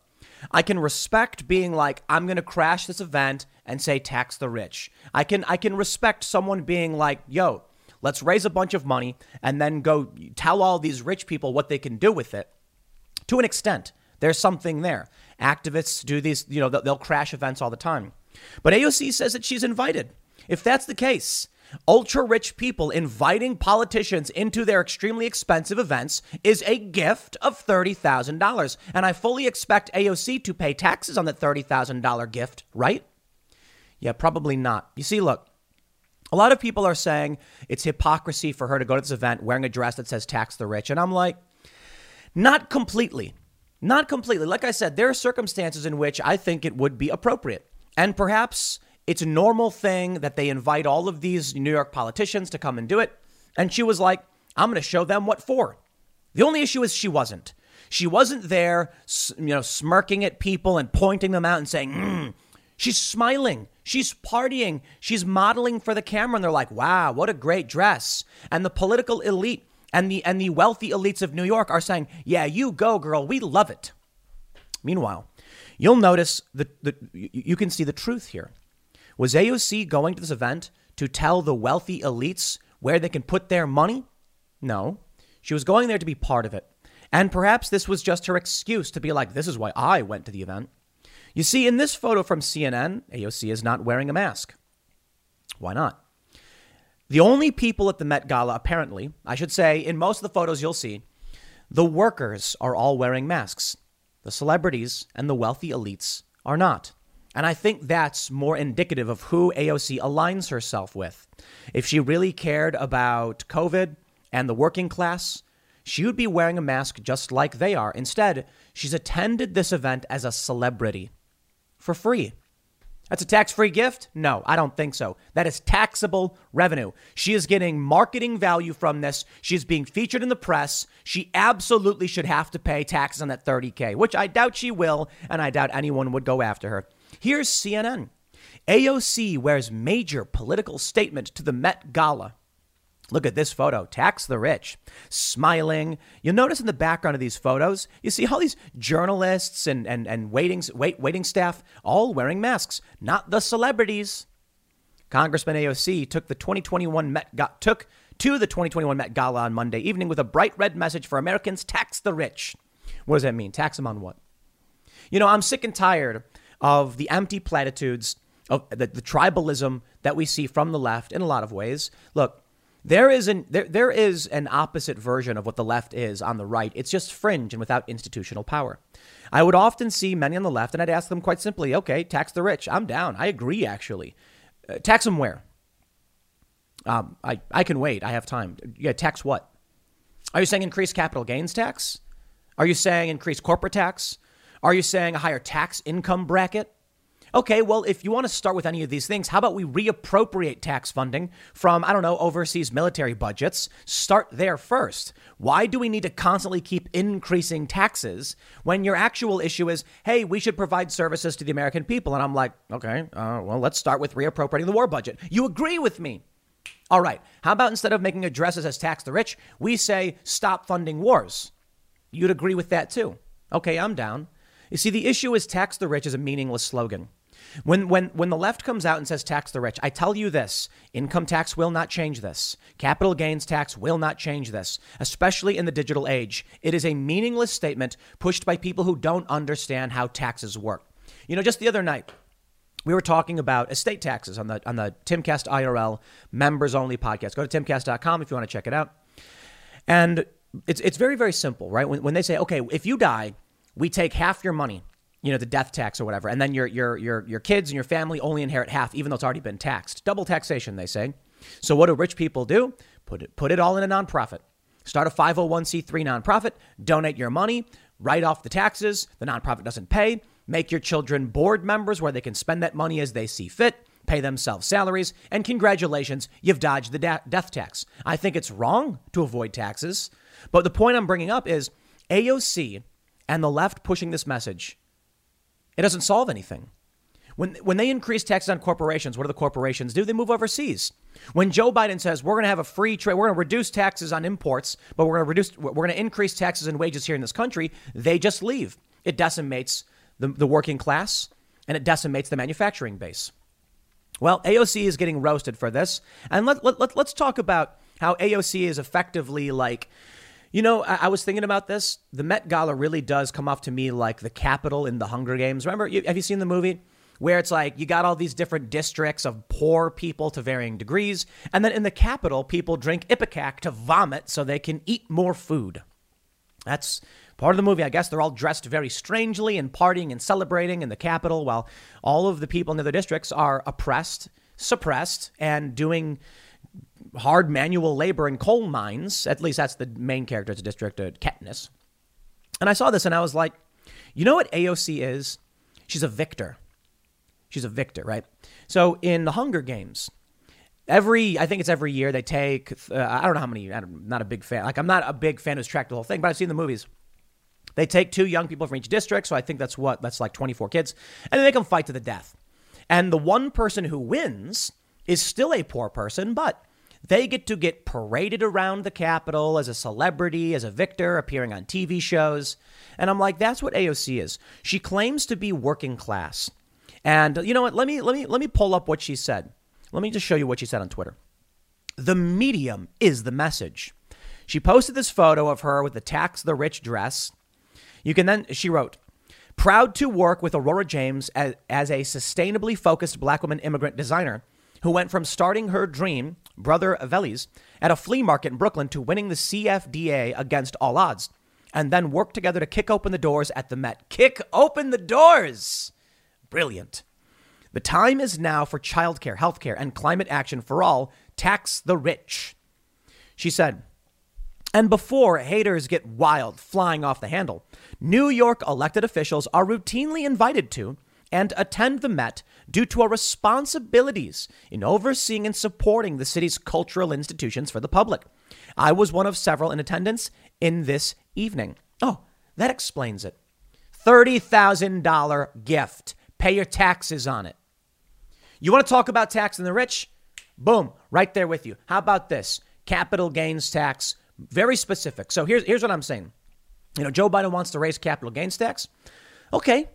I can respect being like I'm going to crash this event and say tax the rich. I can I can respect someone being like, "Yo, let's raise a bunch of money and then go tell all these rich people what they can do with it." To an extent, there's something there. Activists do these, you know, they'll crash events all the time. But AOC says that she's invited. If that's the case, ultra rich people inviting politicians into their extremely expensive events is a gift of $30,000. And I fully expect AOC to pay taxes on that $30,000 gift, right? Yeah, probably not. You see, look, a lot of people are saying it's hypocrisy for her to go to this event wearing a dress that says tax the rich. And I'm like, not completely. Not completely. Like I said, there are circumstances in which I think it would be appropriate. And perhaps it's a normal thing that they invite all of these New York politicians to come and do it. And she was like, I'm going to show them what for. The only issue is she wasn't. She wasn't there, you know, smirking at people and pointing them out and saying, mm. She's smiling. She's partying. She's modeling for the camera. And they're like, wow, what a great dress. And the political elite and the and the wealthy elites of New York are saying, "Yeah, you go, girl. We love it." Meanwhile, you'll notice that the, you can see the truth here. Was AOC going to this event to tell the wealthy elites where they can put their money? No. She was going there to be part of it. And perhaps this was just her excuse to be like, this is why I went to the event. You see, in this photo from CNN, AOC is not wearing a mask. Why not? The only people at the Met Gala, apparently, I should say, in most of the photos you'll see, the workers are all wearing masks. The celebrities and the wealthy elites are not. And I think that's more indicative of who AOC aligns herself with. If she really cared about COVID and the working class, she would be wearing a mask just like they are. Instead, she's attended this event as a celebrity for free. That's a tax free gift? No, I don't think so. That is taxable revenue. She is getting marketing value from this. She's being featured in the press. She absolutely should have to pay taxes on that 30K, which I doubt she will, and I doubt anyone would go after her. Here's CNN AOC wears major political statement to the Met Gala. Look at this photo. Tax the rich. Smiling. You'll notice in the background of these photos, you see all these journalists and, and, and waiting, wait, waiting staff all wearing masks, not the celebrities. Congressman AOC took the 2021 Met Ga- took to the 2021 Met Gala on Monday evening with a bright red message for Americans tax the rich. What does that mean? Tax them on what? You know, I'm sick and tired of the empty platitudes of the, the tribalism that we see from the left in a lot of ways. Look, there is an there, there is an opposite version of what the left is on the right. It's just fringe and without institutional power. I would often see many on the left, and I'd ask them quite simply, "Okay, tax the rich. I'm down. I agree. Actually, uh, tax them where? Um, I I can wait. I have time. Yeah, tax what? Are you saying increase capital gains tax? Are you saying increase corporate tax? Are you saying a higher tax income bracket? Okay, well, if you want to start with any of these things, how about we reappropriate tax funding from, I don't know, overseas military budgets? Start there first. Why do we need to constantly keep increasing taxes when your actual issue is, hey, we should provide services to the American people? And I'm like, okay, uh, well, let's start with reappropriating the war budget. You agree with me. All right, how about instead of making addresses as tax the rich, we say stop funding wars? You'd agree with that too. Okay, I'm down. You see, the issue is tax the rich is a meaningless slogan. When, when, when the left comes out and says tax the rich, I tell you this income tax will not change this. Capital gains tax will not change this, especially in the digital age. It is a meaningless statement pushed by people who don't understand how taxes work. You know, just the other night, we were talking about estate taxes on the on the Timcast IRL members only podcast. Go to timcast.com if you want to check it out. And it's it's very very simple, right? When when they say, "Okay, if you die, we take half your money you know, the death tax or whatever. And then your, your, your, your kids and your family only inherit half, even though it's already been taxed. Double taxation, they say. So what do rich people do? Put it, put it all in a nonprofit. Start a 501c3 nonprofit, donate your money, write off the taxes. The nonprofit doesn't pay. Make your children board members where they can spend that money as they see fit, pay themselves salaries, and congratulations, you've dodged the da- death tax. I think it's wrong to avoid taxes. But the point I'm bringing up is AOC and the left pushing this message it doesn't solve anything. When, when they increase taxes on corporations, what do the corporations do? They move overseas. When Joe Biden says we're going to have a free trade, we're going to reduce taxes on imports, but we're going to reduce, we're going to increase taxes and wages here in this country, they just leave. It decimates the, the working class and it decimates the manufacturing base. Well, AOC is getting roasted for this. And let, let, let, let's talk about how AOC is effectively like you know, I, I, was thinking about this. The Met Gala really does come off to me like the capital in the Hunger Games. Remember, you, have you seen the movie? Where it's like you got all these different districts of poor people to varying degrees. And then in the capital, people drink Ipecac to vomit so they can eat more food. That's part of the movie. I guess they're all dressed very strangely and partying and celebrating in the capital while all of the people in the other districts are oppressed, suppressed, and doing hard manual labor in coal mines. At least that's the main character. It's a district, uh, Katniss. And I saw this and I was like, you know what AOC is? She's a victor. She's a victor, right? So in the Hunger Games, every I think it's every year they take uh, I don't know how many. I'm not a big fan. Like I'm not a big fan who's tracked the whole thing, but I've seen the movies. They take two young people from each district, so I think that's what that's like 24 kids, and they make them fight to the death. And the one person who wins is still a poor person, but they get to get paraded around the Capitol as a celebrity, as a victor, appearing on TV shows. And I'm like, that's what AOC is. She claims to be working class. And you know what? Let me let me let me pull up what she said. Let me just show you what she said on Twitter. The medium is the message. She posted this photo of her with the tax the rich dress. You can then she wrote, "Proud to work with Aurora James as, as a sustainably focused black woman immigrant designer who went from starting her dream, Brother Vellies, at a flea market in Brooklyn to winning the CFDA against all odds, and then worked together to kick open the doors at the Met. Kick open the doors! Brilliant. The time is now for childcare, healthcare, and climate action for all. Tax the rich. She said, And before haters get wild, flying off the handle, New York elected officials are routinely invited to and attend the Met due to our responsibilities in overseeing and supporting the city's cultural institutions for the public. I was one of several in attendance in this evening. Oh, that explains it. $30,000 gift. Pay your taxes on it. You want to talk about taxing the rich? Boom, right there with you. How about this? Capital gains tax, very specific. So here's, here's what I'm saying. You know, Joe Biden wants to raise capital gains tax. Okay,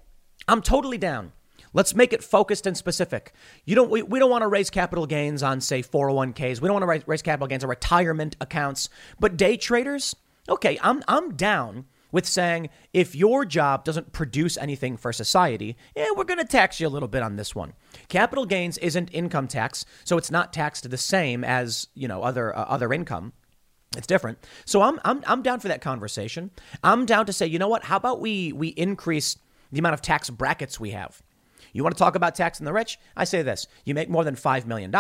I'm totally down. Let's make it focused and specific. You don't, we, we don't want to raise capital gains on, say, 401ks. We don't want to raise, raise capital gains on retirement accounts. But day traders, okay, I'm, I'm down with saying if your job doesn't produce anything for society, yeah, we're going to tax you a little bit on this one. Capital gains isn't income tax, so it's not taxed the same as you know other uh, other income. It's different. So I'm, I'm, I'm down for that conversation. I'm down to say, you know what? How about we, we increase the amount of tax brackets we have? You want to talk about taxing the rich? I say this you make more than $5 million,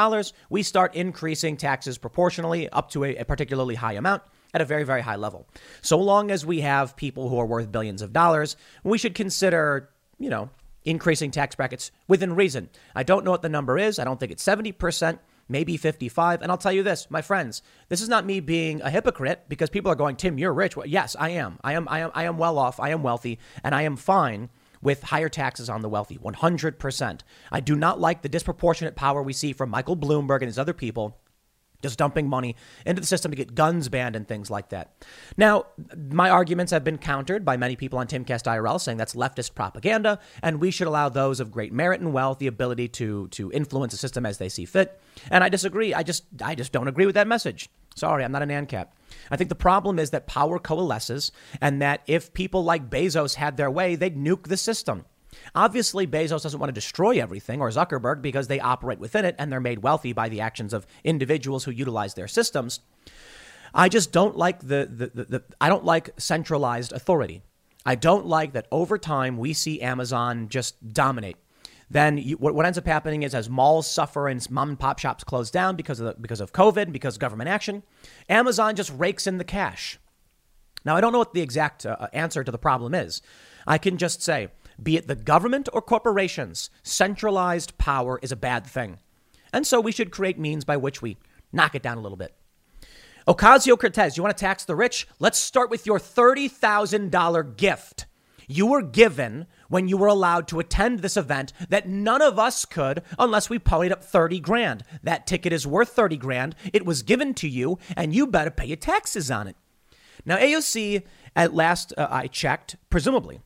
we start increasing taxes proportionally up to a, a particularly high amount at a very, very high level. So long as we have people who are worth billions of dollars, we should consider, you know, increasing tax brackets within reason. I don't know what the number is. I don't think it's 70%, maybe 55. And I'll tell you this, my friends, this is not me being a hypocrite because people are going, Tim, you're rich. Well, yes, I am. I am I am I am well off. I am wealthy and I am fine with higher taxes on the wealthy, 100%. I do not like the disproportionate power we see from Michael Bloomberg and his other people just dumping money into the system to get guns banned and things like that. Now, my arguments have been countered by many people on Timcast IRL saying that's leftist propaganda, and we should allow those of great merit and wealth the ability to to influence the system as they see fit. And I disagree. I just I just don't agree with that message. Sorry, I'm not an ANCAP. I think the problem is that power coalesces, and that if people like Bezos had their way, they'd nuke the system. Obviously, Bezos doesn't want to destroy everything, or Zuckerberg, because they operate within it and they're made wealthy by the actions of individuals who utilize their systems. I just don't like the, the, the, the I don't like centralized authority. I don't like that over time we see Amazon just dominate. Then you, what, what ends up happening is as malls suffer and mom and pop shops close down because of the, because of COVID, because of government action, Amazon just rakes in the cash. Now I don't know what the exact uh, answer to the problem is. I can just say be it the government or corporations, centralized power is a bad thing. And so we should create means by which we knock it down a little bit. Ocasio Cortez, you want to tax the rich? Let's start with your $30,000 gift you were given when you were allowed to attend this event that none of us could unless we ponied up 30 grand. That ticket is worth 30 grand. It was given to you, and you better pay your taxes on it. Now, AOC, at last uh, I checked, presumably,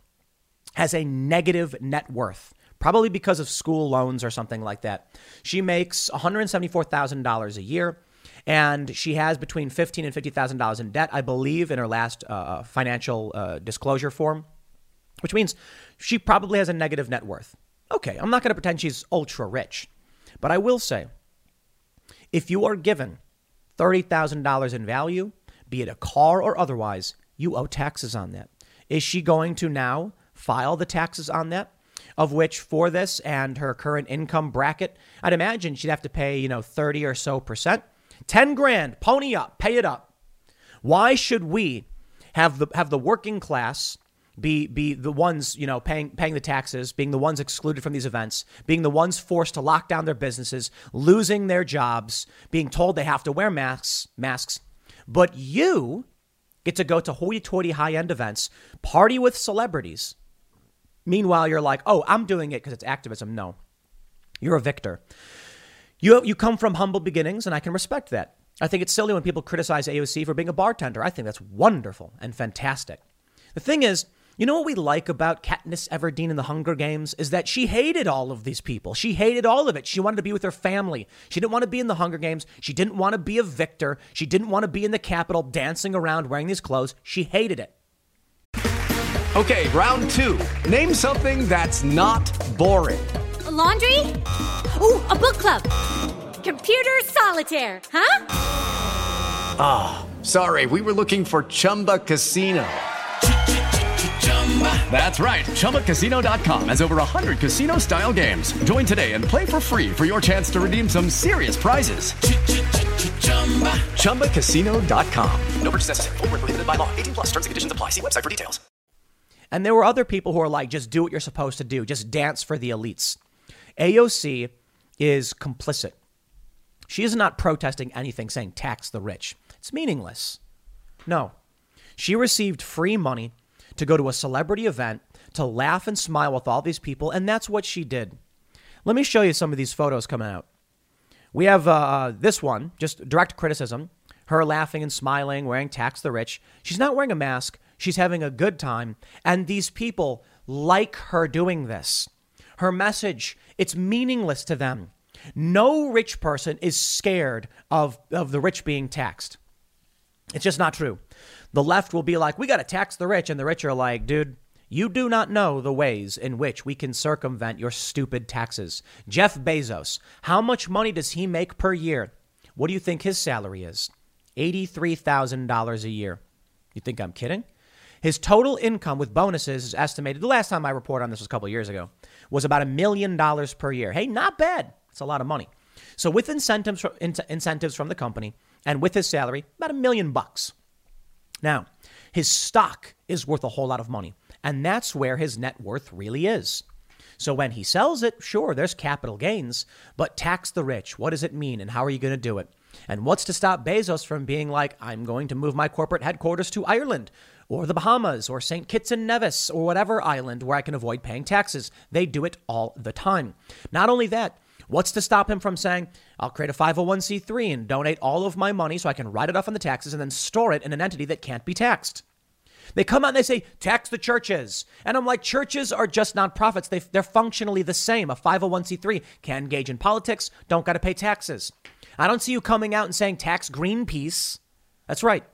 has a negative net worth, probably because of school loans or something like that. She makes $174,000 a year, and she has between $15 and $50,000 in debt, I believe, in her last uh, uh, financial uh, disclosure form, which means she probably has a negative net worth. Okay, I'm not going to pretend she's ultra rich, but I will say if you are given $30,000 in value, be it a car or otherwise, you owe taxes on that. Is she going to now file the taxes on that, of which for this and her current income bracket, I'd imagine she'd have to pay, you know, 30 or so percent. 10 grand, pony up, pay it up. Why should we have the have the working class be be the ones you know paying paying the taxes, being the ones excluded from these events, being the ones forced to lock down their businesses, losing their jobs, being told they have to wear masks masks, but you get to go to hoity-toity high-end events, party with celebrities, Meanwhile, you're like, oh, I'm doing it because it's activism. No, you're a victor. You, you come from humble beginnings, and I can respect that. I think it's silly when people criticize AOC for being a bartender. I think that's wonderful and fantastic. The thing is, you know what we like about Katniss Everdeen in the Hunger Games is that she hated all of these people. She hated all of it. She wanted to be with her family. She didn't want to be in the Hunger Games. She didn't want to be a victor. She didn't want to be in the Capitol dancing around wearing these clothes. She hated it. Okay, round two. Name something that's not boring. A laundry? Ooh, a book club. Computer solitaire, huh? Ah, oh, sorry, we were looking for Chumba Casino. That's right. ChumbaCasino.com has over 100 casino style games. Join today and play for free for your chance to redeem some serious prizes. ChumbaCasino.com. No purchase necessary. Where prohibited by law. 18 plus terms and conditions apply. See website for details. And there were other people who are like, just do what you're supposed to do, just dance for the elites. AOC is complicit. She is not protesting anything saying tax the rich. It's meaningless. No. She received free money to go to a celebrity event to laugh and smile with all these people, and that's what she did. Let me show you some of these photos coming out. We have uh, this one, just direct criticism. Her laughing and smiling, wearing tax the rich. She's not wearing a mask. She's having a good time. And these people like her doing this. Her message, it's meaningless to them. No rich person is scared of, of the rich being taxed. It's just not true. The left will be like, we got to tax the rich. And the rich are like, dude, you do not know the ways in which we can circumvent your stupid taxes. Jeff Bezos, how much money does he make per year? What do you think his salary is? $83,000 a year. You think I'm kidding? His total income with bonuses is estimated, the last time I reported on this was a couple years ago, was about a million dollars per year. Hey, not bad. It's a lot of money. So with incentives from, incentives from the company and with his salary, about a million bucks. Now, his stock is worth a whole lot of money, and that's where his net worth really is. So when he sells it, sure, there's capital gains, but tax the rich. What does it mean, and how are you going to do it? And what's to stop Bezos from being like, I'm going to move my corporate headquarters to Ireland or the Bahamas or St. Kitts and Nevis or whatever island where I can avoid paying taxes? They do it all the time. Not only that, what's to stop him from saying, I'll create a 501c3 and donate all of my money so I can write it off on the taxes and then store it in an entity that can't be taxed? They come out and they say, tax the churches. And I'm like, churches are just nonprofits. They, they're functionally the same. A 501c3 can engage in politics, don't got to pay taxes. I don't see you coming out and saying tax Greenpeace. That's right.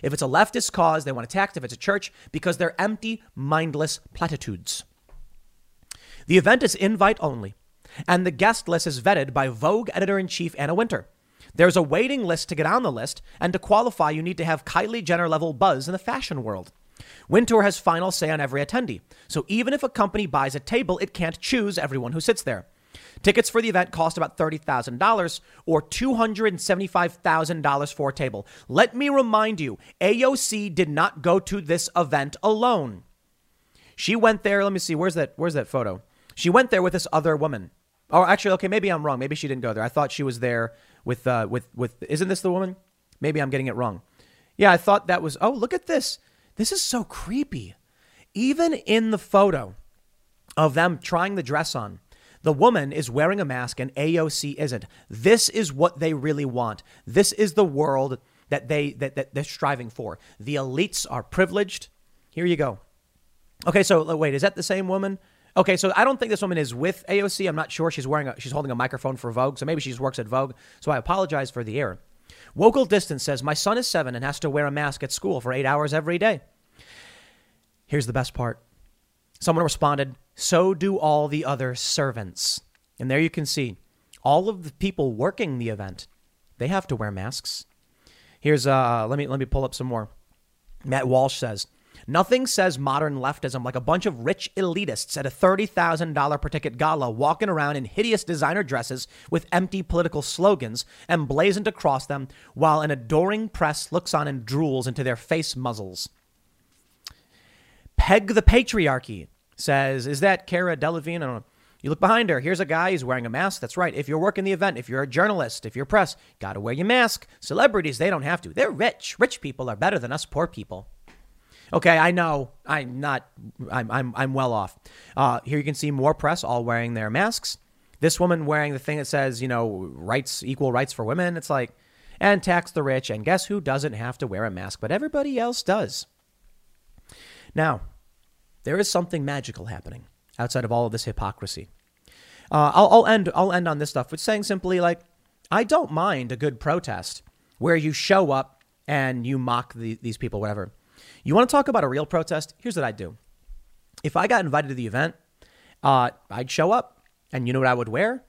If it's a leftist cause, they want to tax. If it's a church, because they're empty, mindless platitudes. The event is invite only, and the guest list is vetted by Vogue editor in chief Anna Wintour. There's a waiting list to get on the list, and to qualify, you need to have Kylie Jenner level buzz in the fashion world. Wintour has final say on every attendee, so even if a company buys a table, it can't choose everyone who sits there. Tickets for the event cost about $30,000 or $275,000 for a table. Let me remind you, AOC did not go to this event alone. She went there, let me see, where's that where's that photo? She went there with this other woman. Oh, actually, okay, maybe I'm wrong. Maybe she didn't go there. I thought she was there with uh with with isn't this the woman? Maybe I'm getting it wrong. Yeah, I thought that was Oh, look at this. This is so creepy. Even in the photo of them trying the dress on, the woman is wearing a mask and AOC isn't. This is what they really want. This is the world that they that, that they're striving for. The elites are privileged. Here you go. Okay, so wait, is that the same woman? Okay, so I don't think this woman is with AOC. I'm not sure. She's wearing a, she's holding a microphone for Vogue, so maybe she just works at Vogue. So I apologize for the error. Wokal Distance says my son is seven and has to wear a mask at school for eight hours every day. Here's the best part. Someone responded, so do all the other servants. And there you can see all of the people working the event, they have to wear masks. Here's uh let me let me pull up some more. Matt Walsh says, Nothing says modern leftism like a bunch of rich elitists at a $30,000 per ticket gala walking around in hideous designer dresses with empty political slogans emblazoned across them while an adoring press looks on and drools into their face muzzles. Peg the patriarchy says, Is that Cara Delevingne? I don't know. You look behind her. Here's a guy. He's wearing a mask. That's right. If you're working the event, if you're a journalist, if you're press, got to wear your mask. Celebrities, they don't have to. They're rich. Rich people are better than us poor people. Okay, I know. I'm not. I'm. I'm. I'm well off. Uh, here you can see more press all wearing their masks. This woman wearing the thing that says, you know, rights, equal rights for women. It's like, and tax the rich. And guess who doesn't have to wear a mask? But everybody else does. Now, there is something magical happening outside of all of this hypocrisy. Uh, I'll, I'll end. I'll end on this stuff with saying simply like, I don't mind a good protest where you show up and you mock the, these people, whatever. You want to talk about a real protest? Here's what I'd do. If I got invited to the event, uh, I'd show up, and you know what I would wear?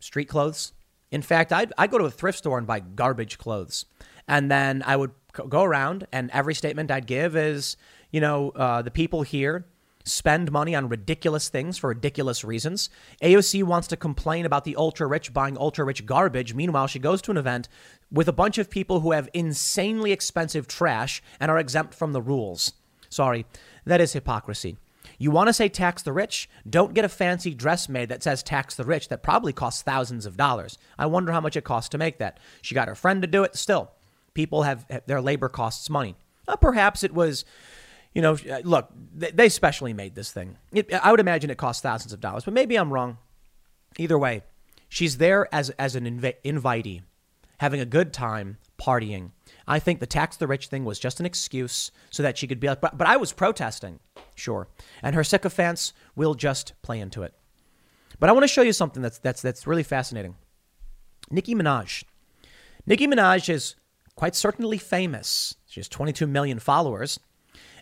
Street clothes. In fact, I'd, I'd go to a thrift store and buy garbage clothes. And then I would go around, and every statement I'd give is, you know, uh, the people here spend money on ridiculous things for ridiculous reasons. AOC wants to complain about the ultra rich buying ultra rich garbage. Meanwhile, she goes to an event with a bunch of people who have insanely expensive trash and are exempt from the rules. Sorry, that is hypocrisy. You want to say tax the rich? Don't get a fancy dress made that says tax the rich that probably costs thousands of dollars. I wonder how much it costs to make that. She got her friend to do it. Still, people have their labor costs money. Uh, perhaps it was you know, uh, look, they specially made this thing. It, I would imagine it costs thousands of dollars, but maybe I'm wrong. Either way, she's there as as an inv- invitee, having a good time, partying. I think the tax the rich thing was just an excuse so that she could be like, but, but I was protesting, sure, and her sycophants will just play into it. But I want to show you something that's that's that's really fascinating. Nicki Minaj. Nicki Minaj is quite certainly famous. She has 22 million followers.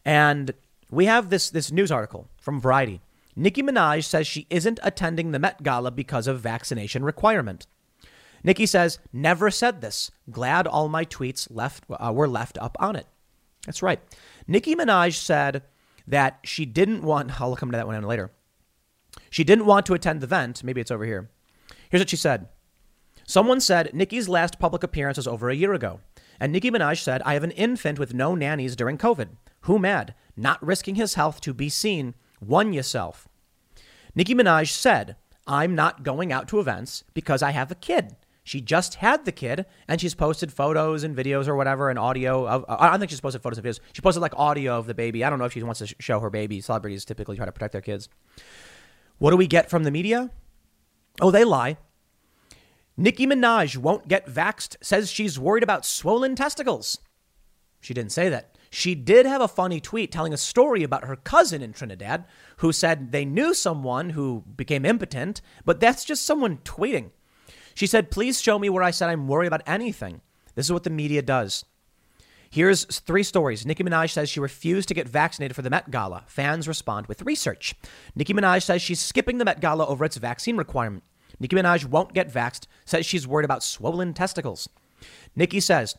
And we have this, this news article from Variety. Nicki Minaj says she isn't attending the Met Gala because of vaccination requirement. Nicki says, never said this. Glad all my tweets left uh, were left up on it. That's right. Nicki Minaj said that she didn't want, [laughs] I'll come to that one later. She didn't want to attend the event. Maybe it's over here. Here's what she said. Someone said Nicki's last public appearance was over a year ago. And Nicki Minaj said, I have an infant with no nannies during COVID. Who mad? Not risking his health to be seen. Won yourself. Nicki Minaj said, I'm not going out to events because I have a kid. She just had the kid and she's posted photos and videos or whatever and audio of, uh, I don't think she's posted photos and videos. She posted like audio of the baby. I don't know if she wants to show her baby. Celebrities typically try to protect their kids. What do we get from the media? Oh, they lie. Nicki Minaj won't get vaxxed, says she's worried about swollen testicles. She didn't say that. She did have a funny tweet telling a story about her cousin in Trinidad who said they knew someone who became impotent, but that's just someone tweeting. She said, Please show me where I said I'm worried about anything. This is what the media does. Here's three stories. Nicki Minaj says she refused to get vaccinated for the Met Gala. Fans respond with research. Nicki Minaj says she's skipping the Met Gala over its vaccine requirement. Nicki Minaj won't get vaxxed, says she's worried about swollen testicles. Nicki says,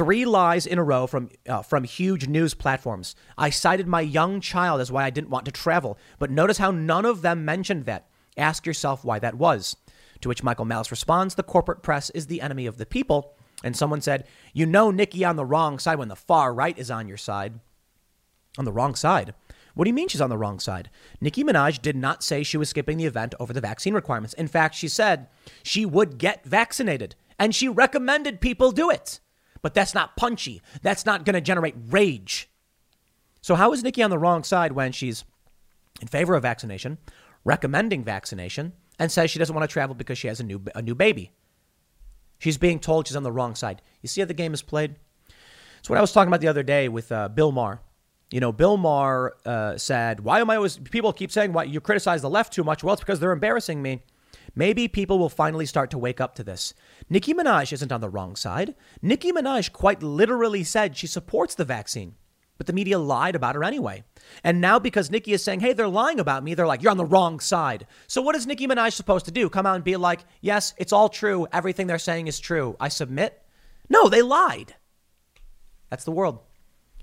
three lies in a row from uh, from huge news platforms. I cited my young child as why I didn't want to travel, but notice how none of them mentioned that. Ask yourself why that was. To which Michael Malice responds, "The corporate press is the enemy of the people." And someone said, "You know Nicki on the wrong side when the far right is on your side." On the wrong side. What do you mean she's on the wrong side? Nicki Minaj did not say she was skipping the event over the vaccine requirements. In fact, she said she would get vaccinated and she recommended people do it. But that's not punchy. That's not going to generate rage. So, how is Nicki on the wrong side when she's in favor of vaccination, recommending vaccination, and says she doesn't want to travel because she has a new, a new baby? She's being told she's on the wrong side. You see how the game is played? It's what I was talking about the other day with uh, Bill Maher. You know, Bill Maher uh, said, Why am I always, people keep saying, Why you criticize the left too much? Well, it's because they're embarrassing me. Maybe people will finally start to wake up to this. Nicki Minaj isn't on the wrong side. Nicki Minaj quite literally said she supports the vaccine, but the media lied about her anyway. And now, because Nicki is saying, hey, they're lying about me, they're like, you're on the wrong side. So, what is Nicki Minaj supposed to do? Come out and be like, yes, it's all true. Everything they're saying is true. I submit? No, they lied. That's the world.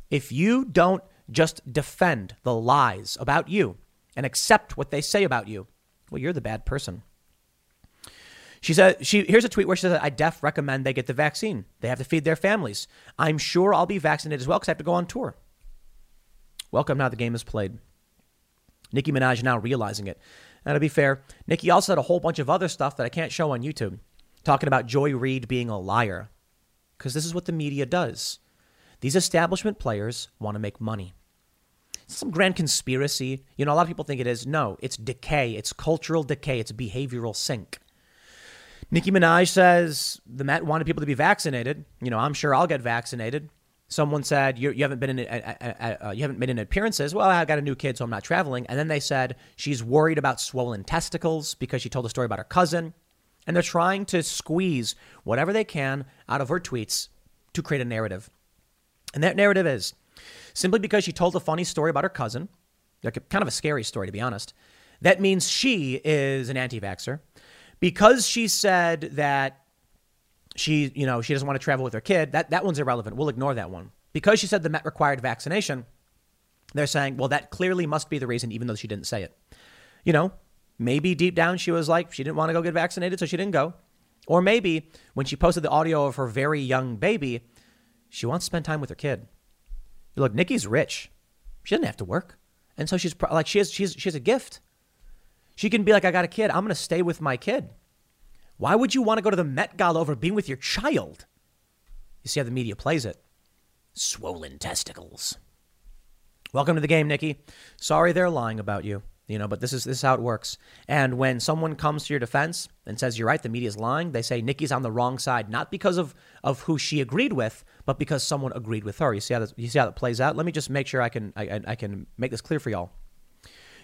If you don't just defend the lies about you and accept what they say about you, well, you're the bad person. She said, she, here's a tweet where she says, I def recommend they get the vaccine. They have to feed their families. I'm sure I'll be vaccinated as well because I have to go on tour. Welcome now the game is played. Nicki Minaj now realizing it. And to be fair, Nicki also had a whole bunch of other stuff that I can't show on YouTube, talking about Joy Reid being a liar. Because this is what the media does. These establishment players want to make money. It's some grand conspiracy. You know, a lot of people think it is. No, it's decay. It's cultural decay. It's behavioral sink. Nicki Minaj says the Met wanted people to be vaccinated. You know, I'm sure I'll get vaccinated. Someone said you, you haven't been in a, a, a, uh, you haven't been in appearances. Well, I got a new kid, so I'm not traveling. And then they said she's worried about swollen testicles because she told a story about her cousin. And they're trying to squeeze whatever they can out of her tweets to create a narrative. And that narrative is simply because she told a funny story about her cousin, like kind of a scary story to be honest. That means she is an anti-vaxxer because she said that she, you know, she doesn't want to travel with her kid, that, that one's irrelevant. We'll ignore that one. Because she said the Met required vaccination, They're saying, well, that clearly must be the reason, even though she didn't say it. You know, maybe deep down she was like, she didn't want to go get vaccinated, so she didn't go. Or maybe when she posted the audio of her very young baby, she wants to spend time with her kid. Look, Nicki's rich. She doesn't have to work. And so she's like, she has, she's, she has a gift. She can be like, I got a kid. I'm going to stay with my kid. Why would you want to go to the Met Gala over being with your child? You see how the media plays it. Swollen testicles. Welcome to the game, Nicki. Sorry they're lying about you, you know, but this is this is how it works. And when someone comes to your defense and says you're right, the media's lying, they say Nicki's on the wrong side, not because of of who she agreed with, but because someone agreed with her. You see how this, you see how that plays out? Let me just make sure I can I, I can make this clear for y'all.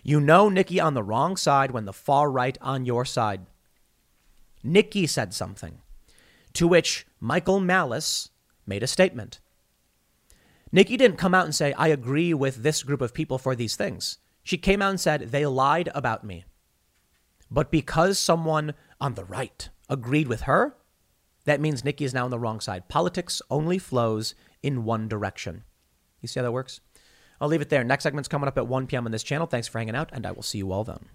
You know Nicki on the wrong side when the far right on your side. Nicki said something, to which Michael Malice made a statement. Nicki didn't come out and say, I agree with this group of people for these things. She came out and said, they lied about me. But because someone on the right agreed with her, that means Nicki is now on the wrong side. Politics only flows in one direction. You see how that works? I'll leave it there. Next segment's coming up at 1 p.m. on this channel. Thanks for hanging out, and I will see you all then.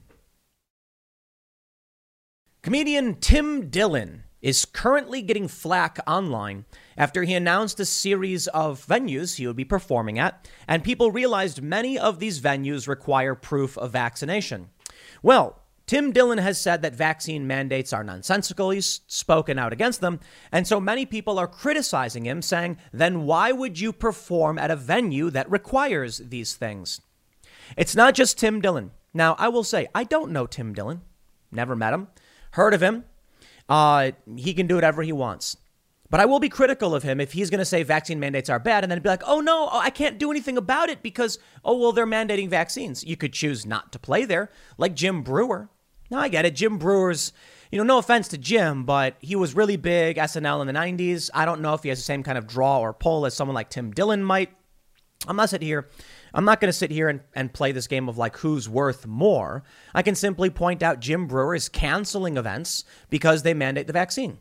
Comedian Tim Dillon is currently getting flack online after he announced a series of venues he would be performing at, and people realized many of these venues require proof of vaccination. Well, Tim Dillon has said that vaccine mandates are nonsensical. He's spoken out against them. And so many people are criticizing him, saying, then why would you perform at a venue that requires these things? It's not just Tim Dillon. Now, I will say, I don't know Tim Dillon. Never met him. Heard of him. Uh, he can do whatever he wants. But I will be critical of him if he's going to say vaccine mandates are bad and then be like, oh no, I can't do anything about it because, oh, well, they're mandating vaccines. You could choose not to play there, like Jim Breuer. Now, I get it. Jim Breuer's, you know, no offense to Jim, but he was really big SNL in the 90s. I don't know if he has the same kind of draw or pull as someone like Tim Dillon might. I'm not sitting here. I'm not going to sit here and, and play this game of like who's worth more. I can simply point out Jim Breuer is canceling events because they mandate the vaccine.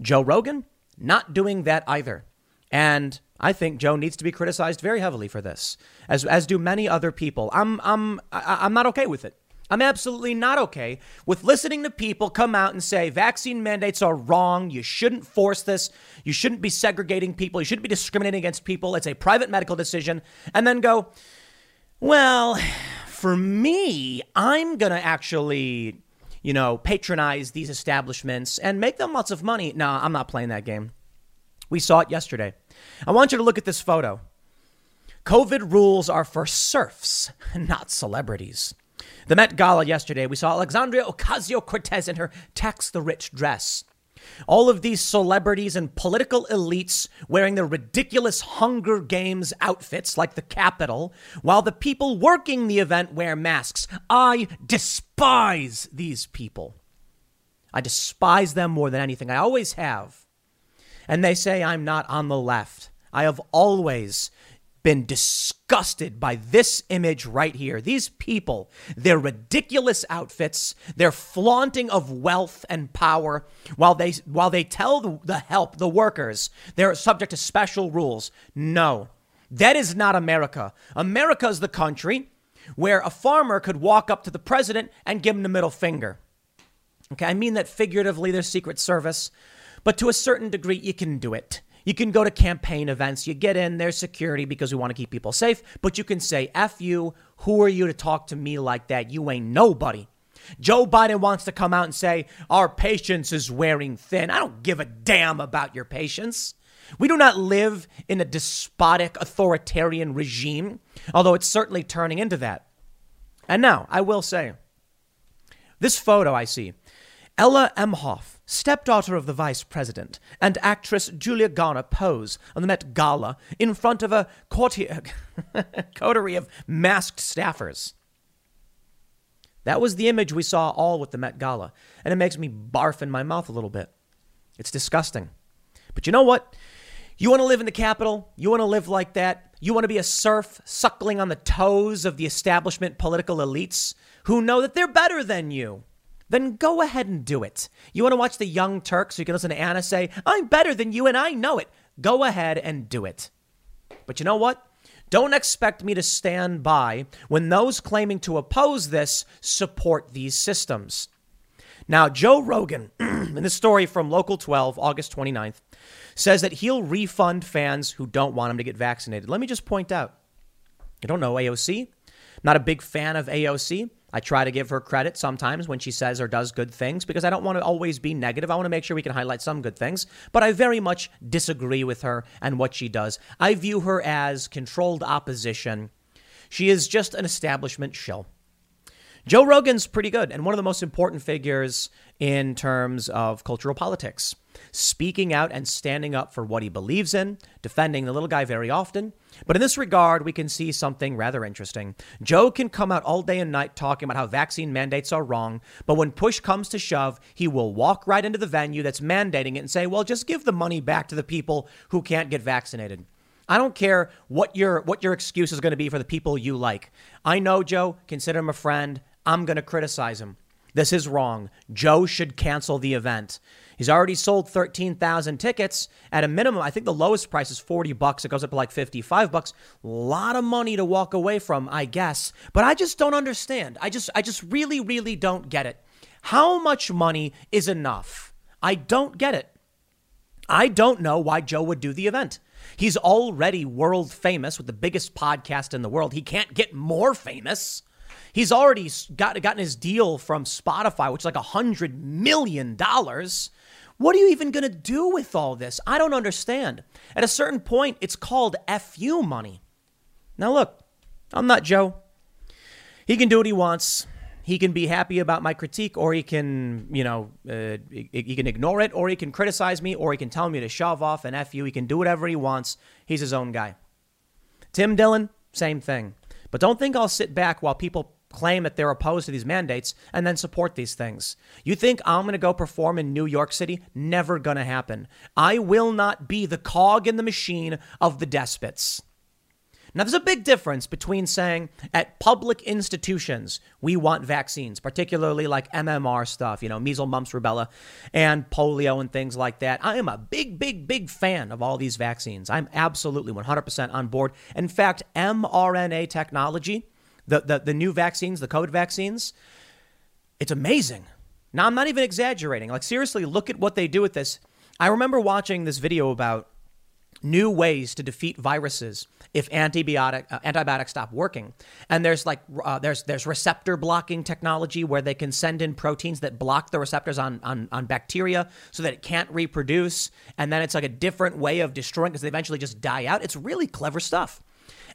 Joe Rogan, not doing that either. And I think Joe needs to be criticized very heavily for this, as, as do many other people. I'm, I'm, I- I'm not okay with it. I'm absolutely not okay with listening to people come out and say vaccine mandates are wrong. You shouldn't force this. You shouldn't be segregating people. You shouldn't be discriminating against people. It's a private medical decision. And then go, well, for me, I'm going to actually, you know, patronize these establishments and make them lots of money. No, I'm not playing that game. We saw it yesterday. I want you to look at this photo. COVID rules are for serfs, [laughs] not celebrities. The Met Gala yesterday, we saw Alexandria Ocasio Cortez in her tax the rich dress. All of these celebrities and political elites wearing their ridiculous Hunger Games outfits like the Capitol, while the people working the event wear masks. I despise these people. I despise them more than anything. I always have. And they say I'm not on the left. I have always been disgusted by this image right here. These people, their ridiculous outfits, their flaunting of wealth and power, while they while they tell the, help, the workers, they're subject to special rules. No, that is not America. America is the country where a farmer could walk up to the president and give him the middle finger. Okay, I mean that figuratively, there's Secret Service, but to a certain degree, you can do it. You can go to campaign events, you get in, there's security because we want to keep people safe, but you can say, F you, who are you to talk to me like that? You ain't nobody. Joe Biden wants to come out and say, our patience is wearing thin. I don't give a damn about your patience. We do not live in a despotic, authoritarian regime, although it's certainly turning into that. And now, I will say, this photo I see Ella Emhoff, stepdaughter of the vice president, and actress Julia Garner pose on the Met Gala in front of a courtier, [laughs] coterie of masked staffers. That was the image we saw all with the Met Gala, and it makes me barf in my mouth a little bit. It's disgusting. But you know what? You want to live in the capital? You want to live like that? You want to be a serf suckling on the toes of the establishment political elites who know that they're better than you? Then go ahead and do it. You want to watch the Young Turks so you can listen to Anna say, I'm better than you and I know it. Go ahead and do it. But you know what? Don't expect me to stand by when those claiming to oppose this support these systems. Now, Joe Rogan, [clears throat] in this story from Local 12, August 29th, says that he'll refund fans who don't want him to get vaccinated. Let me just point out I don't know AOC. Not a big fan of AOC. I try to give her credit sometimes when she says or does good things because I don't want to always be negative. I want to make sure we can highlight some good things. But I very much disagree with her and what she does. I view her as controlled opposition. She is just an establishment shill. Joe Rogan's pretty good and one of the most important figures in terms of cultural politics, speaking out and standing up for what he believes in, defending the little guy very often. But in this regard, we can see something rather interesting. Joe can come out all day and night talking about how vaccine mandates are wrong, but when push comes to shove, he will walk right into the venue that's mandating it and say, well, just give the money back to the people who can't get vaccinated. I don't care what your what your excuse is going to be for the people you like. I know Joe, consider him a friend. I'm going to criticize him. This is wrong. Joe should cancel the event. He's already sold 13,000 tickets at a minimum. I think the lowest price is 40 bucks. It goes up to like 55 bucks. A lot of money to walk away from, I guess. But I just don't understand. I just I just really really don't get it. How much money is enough? I don't get it. I don't know why Joe would do the event. He's already world famous with the biggest podcast in the world. He can't get more famous. He's already got, gotten his deal from Spotify, which is like a hundred million dollars. What are you even going to do with all this? I don't understand. At a certain point, it's called FU money. Now, look, I'm not Joe. He can do what he wants. He can be happy about my critique, or he can, you know, uh, he can ignore it, or he can criticize me, or he can tell me to shove off and F you. He can do whatever he wants. He's his own guy. Tim Dillon, same thing. But don't think I'll sit back while people claim that they're opposed to these mandates and then support these things. You think I'm going to go perform in New York City? Never going to happen. I will not be the cog in the machine of the despots. Now, there's a big difference between saying at public institutions, we want vaccines, particularly like MMR stuff, you know, measles, mumps, rubella, and polio and things like that. I am a big, big, big fan of all these vaccines. I'm absolutely 100% on board. In fact, mRNA technology the, the, the new vaccines, the COVID vaccines, it's amazing. Now, I'm not even exaggerating. Like, seriously, look at what they do with this. I remember watching this video about new ways to defeat viruses if antibiotic uh, antibiotics stop working and there's like uh, there's there's receptor blocking technology where they can send in proteins that block the receptors on on, on bacteria so that it can't reproduce and then it's like a different way of destroying because they eventually just die out it's really clever stuff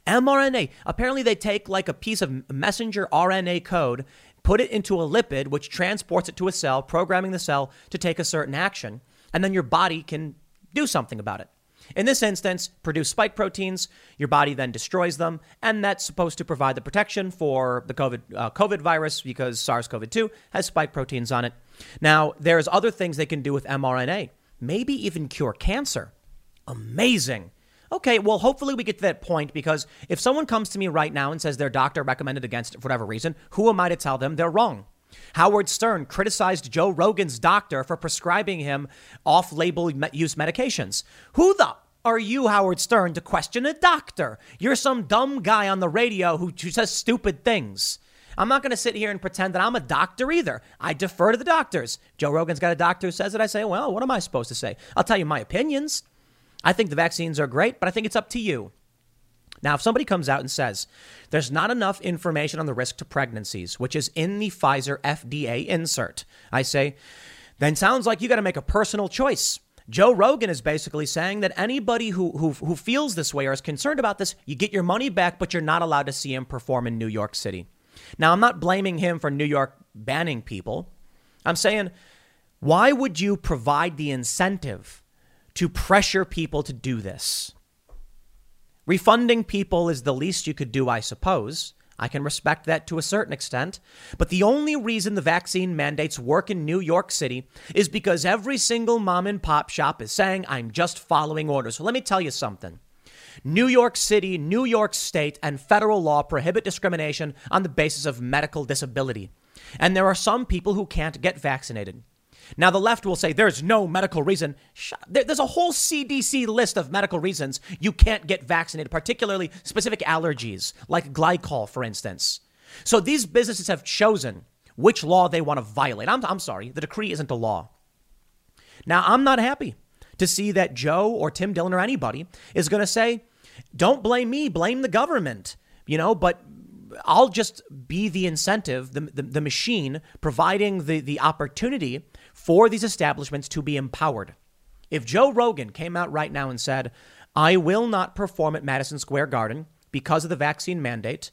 mRNA. Apparently, they take like a piece of messenger RNA code, put it into a lipid, which transports it to a cell, programming the cell to take a certain action, and then your body can do something about it. In this instance, produce spike proteins. Your body then destroys them, and that's supposed to provide the protection for the COVID uh, COVID virus because SARS-CoV-2 has spike proteins on it. Now, there's other things they can do with mRNA. Maybe even cure cancer. Amazing. Okay, well, hopefully we get to that point because if someone comes to me right now and says their doctor recommended against it for whatever reason, who am I to tell them they're wrong? Howard Stern criticized Joe Rogan's doctor for prescribing him off label use medications. Who the are you, Howard Stern, to question a doctor? You're some dumb guy on the radio who, who says stupid things. I'm not going to sit here and pretend that I'm a doctor either. I defer to the doctors. Joe Rogan's got a doctor who says it. I say, well, what am I supposed to say? I'll tell you my opinions. I think the vaccines are great, but I think it's up to you. Now, if somebody comes out and says there's not enough information on the risk to pregnancies, which is in the Pfizer FDA insert, I say, then sounds like you got to make a personal choice. Joe Rogan is basically saying that anybody who, who, who feels this way or is concerned about this, you get your money back, but you're not allowed to see him perform in New York City. Now, I'm not blaming him for New York banning people. I'm saying, why would you provide the incentive to pressure people to do this. Refunding people is the least you could do, I suppose. I can respect that to a certain extent. But the only reason the vaccine mandates work in New York City is because every single mom and pop shop is saying, I'm just following orders. So let me tell you something. New York City, New York State, and federal law prohibit discrimination on the basis of medical disability. And there are some people who can't get vaccinated. Now, the left will say there's no medical reason. There's a whole CDC list of medical reasons you can't get vaccinated, particularly specific allergies, like glycol, for instance. So these businesses have chosen which law they want to violate. I'm, I'm sorry, the decree isn't a law. Now, I'm not happy to see that Joe or Tim Dillon or anybody is going to say, don't blame me, blame the government, you know, but I'll just be the incentive, the, the, the machine providing the, the opportunity for these establishments to be empowered. If Joe Rogan came out right now and said, I will not perform at Madison Square Garden because of the vaccine mandate,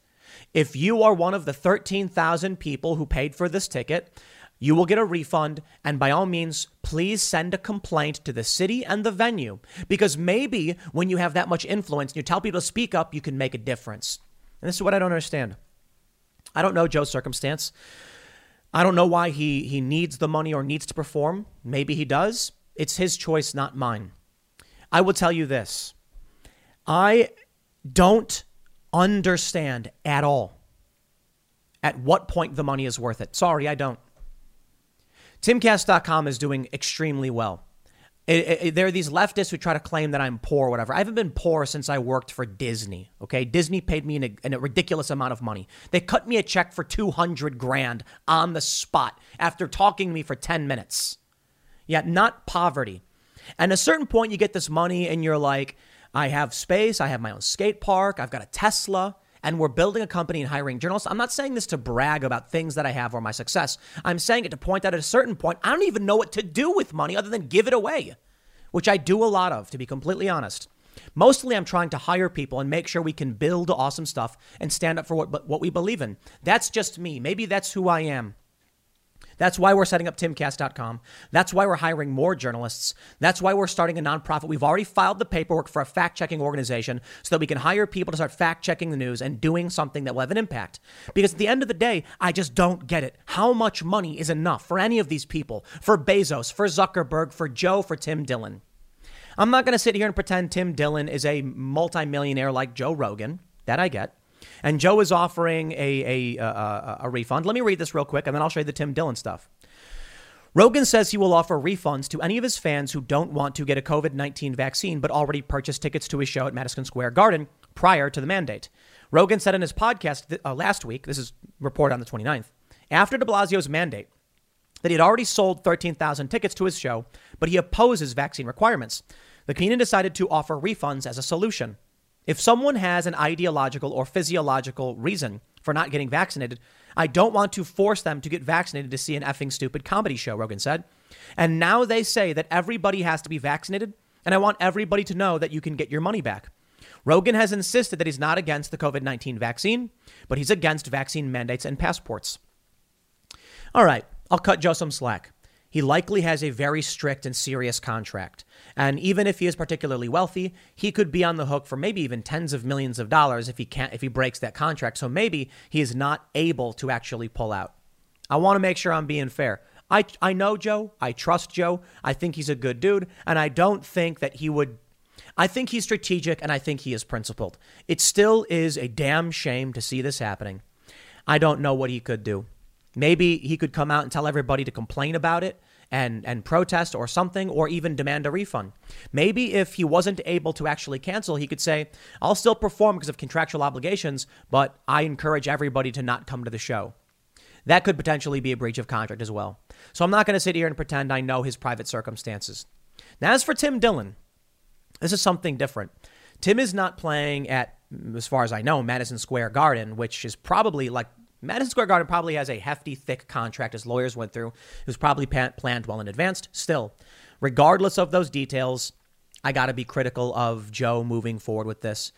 if you are one of the 13,000 people who paid for this ticket, you will get a refund. And by all means, please send a complaint to the city and the venue because maybe when you have that much influence and you tell people to speak up, you can make a difference. And this is what I don't understand. I don't know Joe's circumstance. I don't know why he, he needs the money or needs to perform. Maybe he does. It's his choice, not mine. I will tell you this I don't understand at all at what point the money is worth it. Sorry, I don't. Timcast.com is doing extremely well. It, it, there are these leftists who try to claim that I'm poor or whatever. I haven't been poor since I worked for Disney. Okay, Disney paid me a ridiculous amount of money. They cut me a check for 200 grand on the spot after talking to me for 10 minutes. Yet not poverty. And a certain point, you get this money and you're like, I have space. I have my own skate park. I've got a Tesla and we're building a company and hiring journalists. I'm not saying this to brag about things that I have or my success. I'm saying it to point out at a certain point, I don't even know what to do with money other than give it away, which I do a lot of, to be completely honest. Mostly, I'm trying to hire people and make sure we can build awesome stuff and stand up for what, what we believe in. That's just me. Maybe that's who I am. That's why we're setting up timcast.com. That's why we're hiring more journalists. That's why we're starting a nonprofit. We've already filed the paperwork for a fact checking organization so that we can hire people to start fact checking the news and doing something that will have an impact. Because at the end of the day, I just don't get it. How much money is enough for any of these people? For Bezos, for Zuckerberg, for Joe, for Tim Dillon? I'm not going to sit here and pretend Tim Dillon is a multimillionaire like Joe Rogan. That I get. And Joe is offering a, a, a, a refund. Let me read this real quick, and then I'll show you the Tim Dillon stuff. Rogan says he will offer refunds to any of his fans who don't want to get a COVID 19 vaccine but already purchased tickets to his show at Madison Square Garden prior to the mandate. Rogan said in his podcast th- uh, last week, this is reported on the 29th, after de Blasio's mandate, that he had already sold 13,000 tickets to his show, but he opposes vaccine requirements. The comedian decided to offer refunds as a solution. If someone has an ideological or physiological reason for not getting vaccinated, I don't want to force them to get vaccinated to see an effing stupid comedy show, Rogan said. And now they say that everybody has to be vaccinated, and I want everybody to know that you can get your money back. Rogan has insisted that he's not against the COVID 19 vaccine, but he's against vaccine mandates and passports. All right, I'll cut Joe some slack. He likely has a very strict and serious contract. And even if he is particularly wealthy, he could be on the hook for maybe even tens of millions of dollars if he can't if he breaks that contract. So maybe he is not able to actually pull out. I want to make sure I'm being fair. I I know Joe. I trust Joe. I think he's a good dude, and I don't think that he would I think he's strategic and I think he is principled. It still is a damn shame to see this happening. I don't know what he could do. Maybe he could come out and tell everybody to complain about it and, and protest or something, or even demand a refund. Maybe if he wasn't able to actually cancel, he could say, I'll still perform because of contractual obligations, but I encourage everybody to not come to the show. That could potentially be a breach of contract as well. So I'm not going to sit here and pretend I know his private circumstances. Now, as for Tim Dillon, this is something different. Tim is not playing at, as far as I know, Madison Square Garden, which is probably like Madison Square Garden probably has a hefty, thick contract his lawyers went through. It was probably planned well in advance. Still, regardless of those details, I got to be critical of Joe moving forward with this.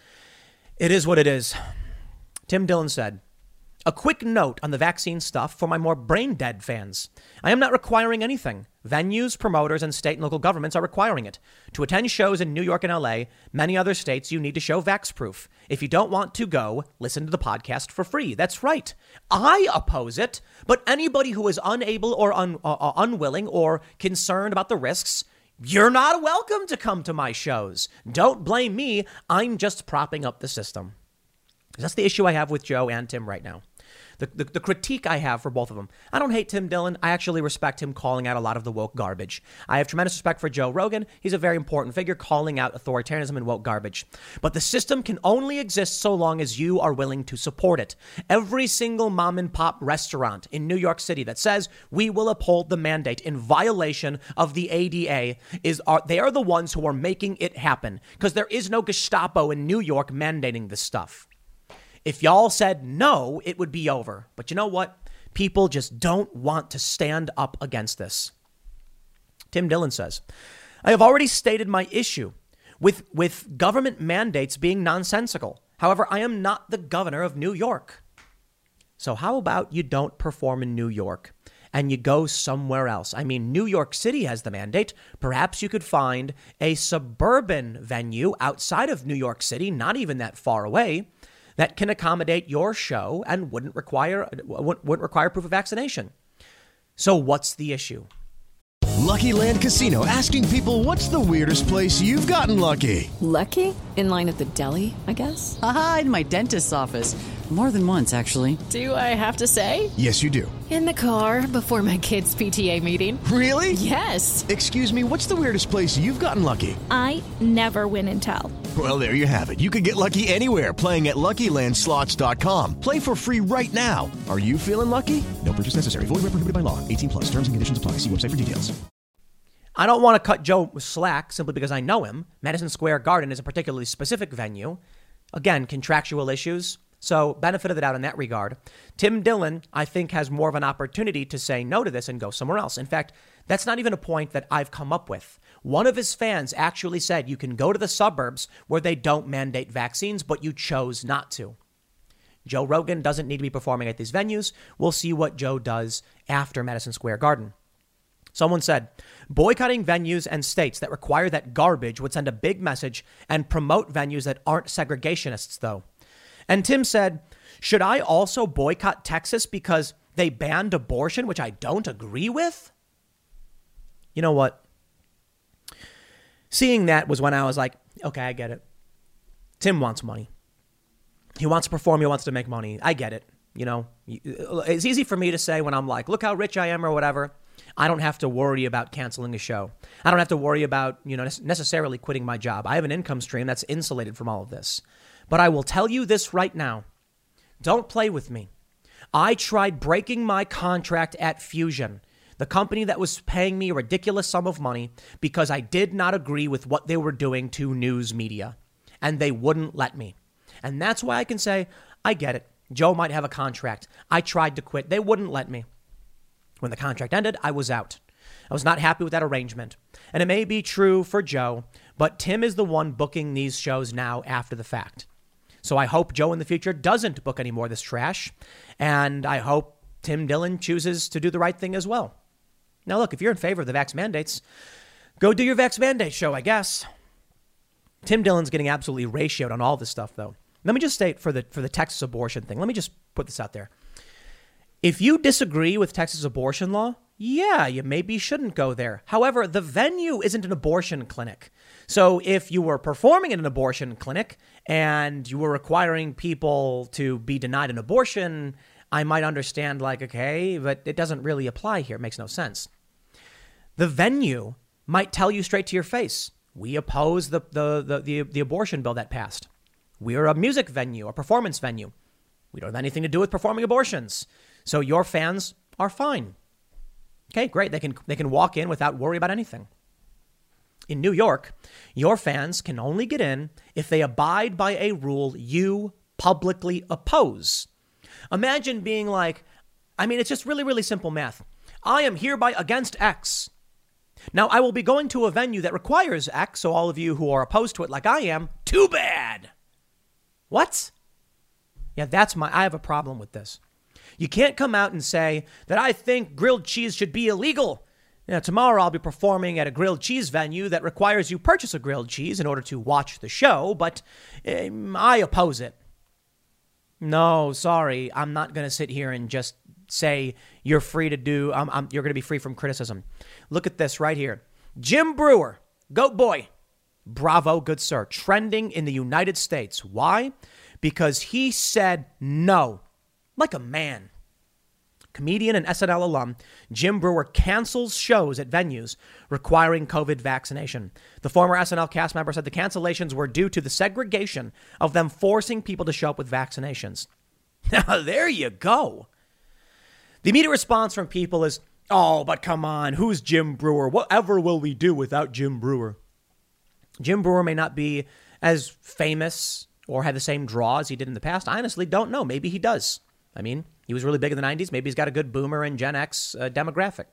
It is what it is. Tim Dillon said, a quick note on the vaccine stuff for my more brain dead fans. I am not requiring anything. Venues, promoters, and state and local governments are requiring it. To attend shows in New York and LA, many other states, you need to show vax proof. If you don't want to go, listen to the podcast for free. That's right. I oppose it, but anybody who is unable or un- uh, uh unwilling or concerned about the risks, you're not welcome to come to my shows. Don't blame me. I'm just propping up the system. That's the issue I have with Joe and Tim right now. The, the, the critique I have for both of them. I don't hate Tim Dillon. I actually respect him calling out a lot of the woke garbage. I have tremendous respect for Joe Rogan. He's a very important figure calling out authoritarianism and woke garbage. But the system can only exist so long as you are willing to support it. Every single mom and pop restaurant in New York City that says we will uphold the mandate in violation of the ADA is are they are the ones who are making it happen because there is no Gestapo in New York mandating this stuff. If y'all said no, it would be over. But you know what? People just don't want to stand up against this. Tim Dillon says, I have already stated my issue with, with government mandates being nonsensical. However, I am not the governor of New York. So, how about you don't perform in New York and you go somewhere else? I mean, New York City has the mandate. Perhaps you could find a suburban venue outside of New York City, not even that far away, that can accommodate your show and wouldn't require wouldn't require proof of vaccination. So, what's the issue? Lucky Land Casino asking people what's the weirdest place you've gotten lucky? Lucky? In line at the deli, I guess? Aha, in my dentist's office. More than once, actually. Do I have to say? Yes, you do. In the car before my kids' PTA meeting. Really? Yes. Excuse me, what's the weirdest place you've gotten lucky? I never win and tell. Well, there you have it. You can get lucky anywhere playing at LuckyLandSlots.com. Play for free right now. Are you feeling lucky? No purchase necessary. Void where prohibited by law. 18 plus. Terms and conditions apply. See website for details. I don't want to cut Joe slack simply because I know him. Madison Square Garden is a particularly specific venue. Again, contractual issues. So, benefit of the doubt in that regard. Tim Dillon, I think, has more of an opportunity to say no to this and go somewhere else. In fact, that's not even a point that I've come up with. One of his fans actually said you can go to the suburbs where they don't mandate vaccines, but you chose not to. Joe Rogan doesn't need to be performing at these venues. We'll see what Joe does after Madison Square Garden. Someone said, boycotting venues and states that require that garbage would send a big message and promote venues that aren't segregationists, though. And Tim said, Should I also boycott Texas because they banned abortion, which I don't agree with? You know what? Seeing that was when I was like, okay, I get it. Tim wants money. He wants to perform, he wants to make money. I get it. You know, uh, it's easy for me to say when I'm like, look how rich I am or whatever. I don't have to worry about canceling a show. I don't have to worry about, you know, necessarily quitting my job. I have an income stream that's insulated from all of this. But I will tell you this right now don't play with me. I tried breaking my contract at Fusion, the company that was paying me a ridiculous sum of money because I did not agree with what they were doing to news media, and they wouldn't let me. And that's why I can say, I get it. Joe might have a contract. I tried to quit, they wouldn't let me. When the contract ended, I was out. I was not happy with that arrangement. And it may be true for Joe, but Tim is the one booking these shows now after the fact. So I hope Joe in the future doesn't book any more of this trash. And I hope Tim Dillon chooses to do the right thing as well. Now, look, if you're in favor of the vax mandates, go do your vax mandate show, I guess. Tim Dillon's getting absolutely ratioed on all this stuff, though. Let me just state for the for the Texas abortion thing. Let me just put this out there. If you disagree with Texas abortion law, yeah, you maybe shouldn't go there. However, the venue isn't an abortion clinic. So if you were performing in an abortion clinic and you were requiring people to be denied an abortion, I might understand, like, okay, but it doesn't really apply here. It makes no sense. The venue might tell you straight to your face we oppose the, the, the, the, the abortion bill that passed. We're a music venue, a performance venue. We don't have anything to do with performing abortions. So your fans are fine. Okay, great. They can they can walk in without worry about anything. In New York, your fans can only get in if they abide by a rule you publicly oppose. Imagine being like, I mean, it's just really, really simple math. I am hereby against X. Now, I will be going to a venue that requires X, so all of you who are opposed to it, like I am, too bad. What? Yeah, that's my, I have a problem with this. You can't come out and say that I think grilled cheese should be illegal now, tomorrow I'll be performing at a grilled cheese venue that requires you purchase a grilled cheese in order to watch the show, but um, I oppose it. No, sorry, I'm not going to sit here and just say you're free to do, um, you're going to be free from criticism. Look at this right here. Jim Breuer, goat boy. Bravo, good sir. Trending in the United States. Why? Because he said no like a man. Comedian and SNL alum Jim Breuer cancels shows at venues requiring COVID vaccination. The former SNL cast member said the cancellations were due to the segregation of them forcing people to show up with vaccinations. [laughs] Now, there you go. The immediate response from people is, oh, but come on, who's Jim Breuer? Whatever will we do without Jim Breuer? Jim Breuer may not be as famous or have the same draw as he did in the past. I honestly don't know. Maybe he does. I mean, he was really big in the 90s. Maybe he's got a good boomer and Gen X uh, demographic.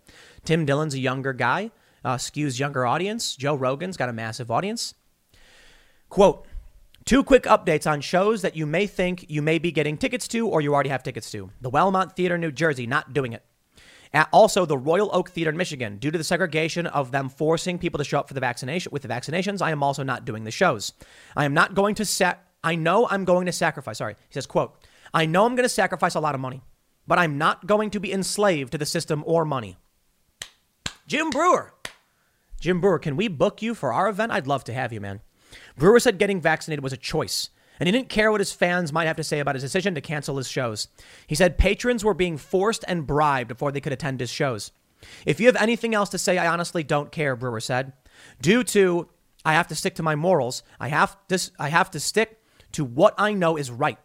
Tim Dillon's a younger guy, uh, skews younger audience. Joe Rogan's got a massive audience. Quote, Two quick updates on shows that you may think you may be getting tickets to or you already have tickets to. The Wellmont Theater, New Jersey, not doing it. Also, the Royal Oak Theater in Michigan, due to the segregation of them forcing people to show up for the vaccination with the vaccinations, I am also not doing the shows. I am not going to set. I know I'm going to sacrifice. Sorry, he says, "quote I know I'm going to sacrifice a lot of money, but I'm not going to be enslaved to the system or money." Jim Breuer. Jim Breuer, can we book you for our event? I'd love to have you, man. Breuer said getting vaccinated was a choice, and he didn't care what his fans might have to say about his decision to cancel his shows. He said patrons were being forced and bribed before they could attend his shows. If you have anything else to say, I honestly don't care, Breuer said. Due to I have to stick to my morals, I have to, I have to stick to what I know is right.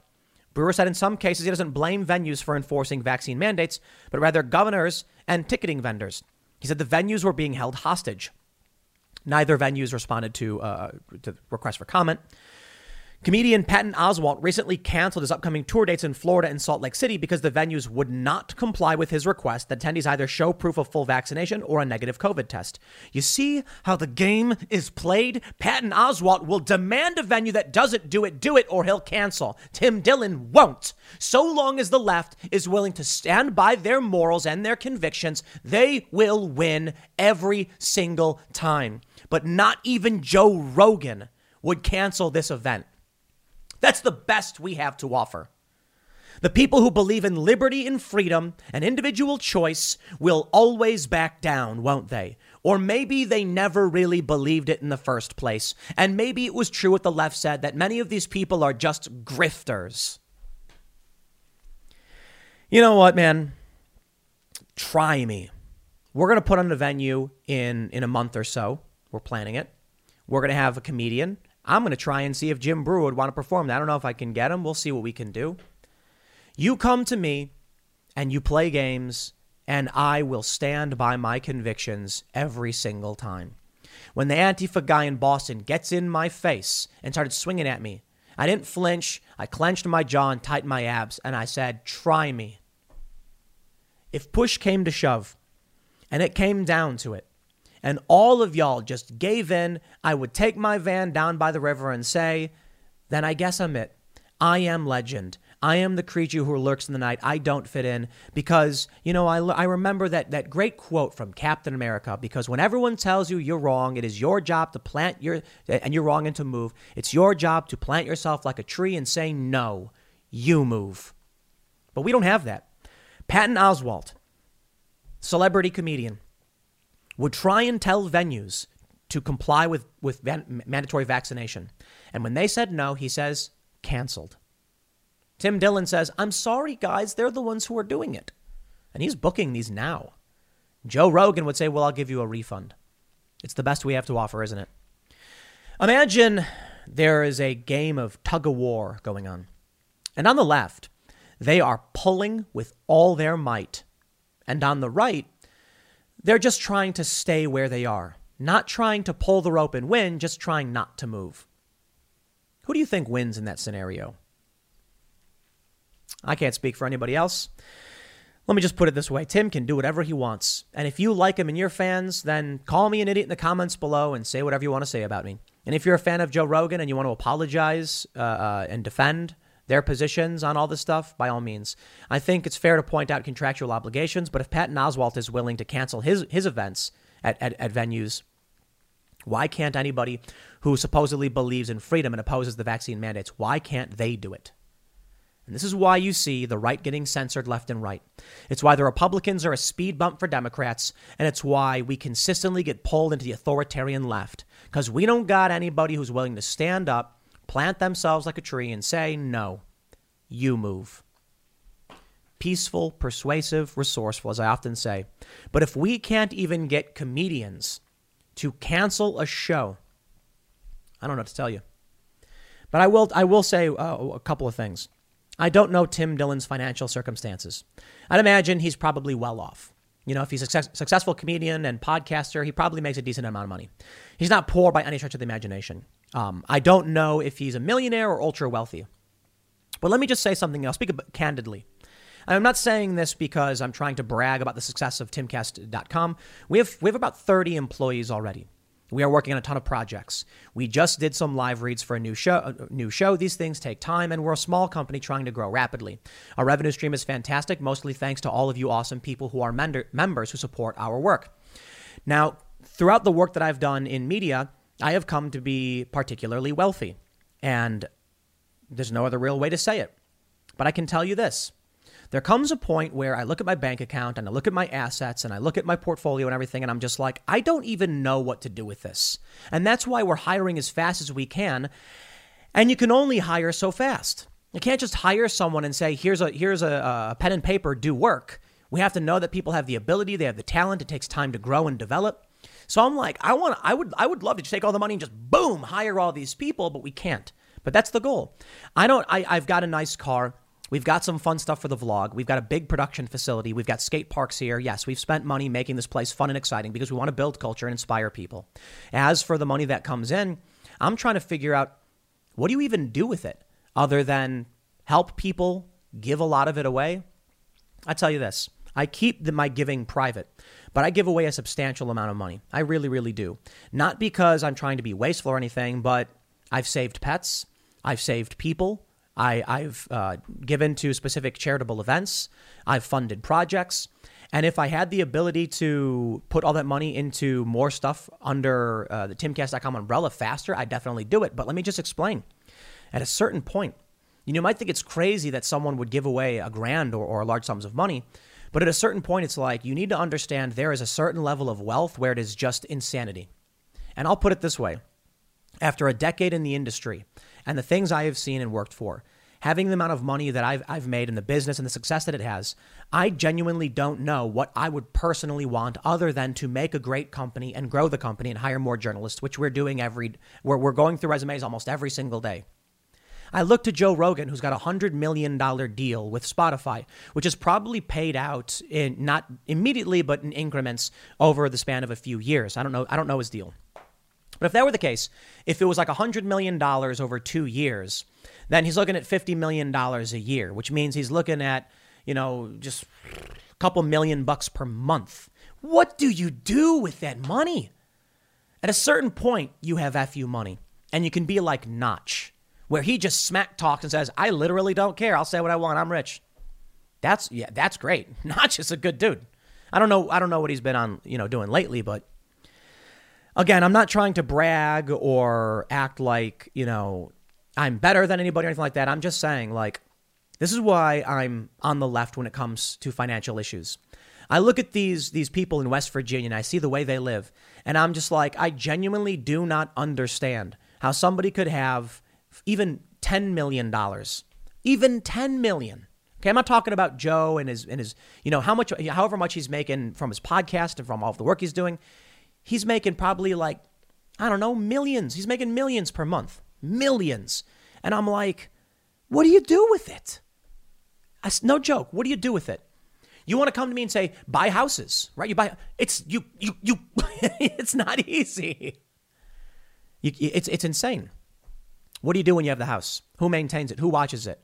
Breuer said in some cases he doesn't blame venues for enforcing vaccine mandates, but rather governors and ticketing vendors. He said the venues were being held hostage. Neither venues responded to, uh, to requests for comment. Comedian Patton Oswalt recently canceled his upcoming tour dates in Florida and Salt Lake City because the venues would not comply with his request that attendees either show proof of full vaccination or a negative COVID test. You see how the game is played? Patton Oswalt will demand a venue that doesn't do it, do it, or he'll cancel. Tim Dillon won't. So long as the left is willing to stand by their morals and their convictions, they will win every single time. But not even Joe Rogan would cancel this event. That's the best we have to offer. The people who believe in liberty and freedom and individual choice will always back down, won't they? Or maybe they never really believed it in the first place. And maybe it was true what the left said that many of these people are just grifters. You know what, man? Try me. We're going to put on a venue in, in a month or so. We're planning it. We're going to have a comedian. I'm going to try and see if Jim Breuer would want to perform. I don't know if I can get him. We'll see what we can do. You come to me and you play games, and I will stand by my convictions every single time. When the Antifa guy in Boston gets in my face and started swinging at me, I didn't flinch. I clenched my jaw and tightened my abs, and I said, Try me. If push came to shove, and it came down to it, and all of y'all just gave in, I would take my van down by the river and say, then I guess I'm it. I am legend. I am the creature who lurks in the night. I don't fit in because, you know, I, I remember that, that great quote from Captain America because when everyone tells you you're wrong, it is your job to plant your, and you're wrong and to move. It's your job to plant yourself like a tree and say, no, you move. But we don't have that. Patton Oswalt, celebrity comedian, would try and tell venues to comply with, with van- mandatory vaccination. And when they said no, he says, canceled. Tim Dillon says, I'm sorry, guys, they're the ones who are doing it. And he's booking these now. Joe Rogan would say, Well, I'll give you a refund. It's the best we have to offer, isn't it? Imagine there is a game of tug of war going on. And on the left, they are pulling with all their might. And on the right, they're just trying to stay where they are, not trying to pull the rope and win, just trying not to move. Who do you think wins in that scenario? I can't speak for anybody else. Let me just put it this way Tim can do whatever he wants. And if you like him and you're fans, then call me an idiot in the comments below and say whatever you want to say about me. And if you're a fan of Joe Rogan and you want to apologize uh, uh, and defend their positions on all this stuff, by all means. I think it's fair to point out contractual obligations, but if Patton Oswalt is willing to cancel his, his events at, at, at venues, why can't anybody who supposedly believes in freedom and opposes the vaccine mandates, why can't they do it? And this is why you see the right getting censored left and right. It's why the Republicans are a speed bump for Democrats, and it's why we consistently get pulled into the authoritarian left. Because we don't got anybody who's willing to stand up plant themselves like a tree and say, no, you move. peaceful, persuasive, resourceful, as I often say. But if we can't even get comedians to cancel a show, I don't know what to tell you. But I will, I will say uh, a couple of things. I don't know Tim Dillon's financial circumstances. I'd imagine he's probably well off. You know, if he's a success, successful comedian and podcaster, he probably makes a decent amount of money. He's not poor by any stretch of the imagination. Um, I don't know if he's a millionaire or ultra wealthy. But let me just say something. I'll speak candidly. I'm not saying this because I'm trying to brag about the success of timcast.com. We have, we have about 30 employees already. We are working on a ton of projects. We just did some live reads for a new show. A new show. These things take time, and we're a small company trying to grow rapidly. Our revenue stream is fantastic, mostly thanks to all of you awesome people who are members who support our work. Now, throughout the work that I've done in media, I have come to be particularly wealthy, and there's no other real way to say it. But I can tell you this there comes a point where I look at my bank account and I look at my assets and I look at my portfolio and everything, and I'm just like, I don't even know what to do with this. And that's why we're hiring as fast as we can. And you can only hire so fast. You can't just hire someone and say, here's a here's a, a pen and paper, do work. We have to know that people have the ability, they have the talent. It takes time to grow and develop. So I'm like, I want, I would, I would love to just take all the money and just boom, hire all these people, but we can't. But that's the goal. I don't. I, I've got a nice car. We've got some fun stuff for the vlog. We've got a big production facility. We've got skate parks here. Yes, we've spent money making this place fun and exciting because we want to build culture and inspire people. As for the money that comes in, I'm trying to figure out what do you even do with it other than help people, give a lot of it away? I tell you this I keep the, my giving private, but I give away a substantial amount of money. I really, really do. Not because I'm trying to be wasteful or anything, but I've saved pets, I've saved people. I, I've uh, given to specific charitable events. I've funded projects. And if I had the ability to put all that money into more stuff under uh, the timcast.com umbrella faster, I'd definitely do it. But let me just explain. At a certain point, you, know, you might think it's crazy that someone would give away a grand or, or large sums of money. But at a certain point, it's like you need to understand there is a certain level of wealth where it is just insanity. And I'll put it this way after a decade in the industry and the things I have seen and worked for, having the amount of money that I've, I've made in the business and the success that it has, I genuinely don't know what I would personally want other than to make a great company and grow the company and hire more journalists, which we're doing every, we're, we're going through resumes almost every single day. I look to Joe Rogan, who's got a $100 million deal with Spotify, which is probably paid out in not immediately, but in increments over the span of a few years. I don't know. I don't know his deal. But if that were the case, if it was like $100 million over two years, then he's looking at $50 million a year, which means he's looking at, you know, just a couple million bucks per month. What do you do with that money? At a certain point, you have FU money, and you can be like Notch, where he just smack talks and says, I literally don't care. I'll say what I want. I'm rich. That's yeah, that's great. [laughs] Not just a good dude. I don't know I don't know what he's been on, you know, doing lately, but again, I'm not trying to brag or act like, you know, I'm better than anybody or anything like that. I'm just saying, like, this is why I'm on the left when it comes to financial issues. I look at these these people in West Virginia and I see the way they live, and I'm just like, I genuinely do not understand how somebody could have even ten million dollars, even 10 million. Okay, I'm not talking about Joe and his and his, you know, how much, however much he's making from his podcast and from all the work he's doing he's making probably like, I don't know, millions. He's making millions per month. Millions. And I'm like, what do you do with it? I, no joke. What do you do with it? You want to come to me and say, buy houses, right? You buy, it's, you, you, you, [laughs] it's not easy. You, it's, it's insane. What do you do when you have the house? Who maintains it? Who watches it?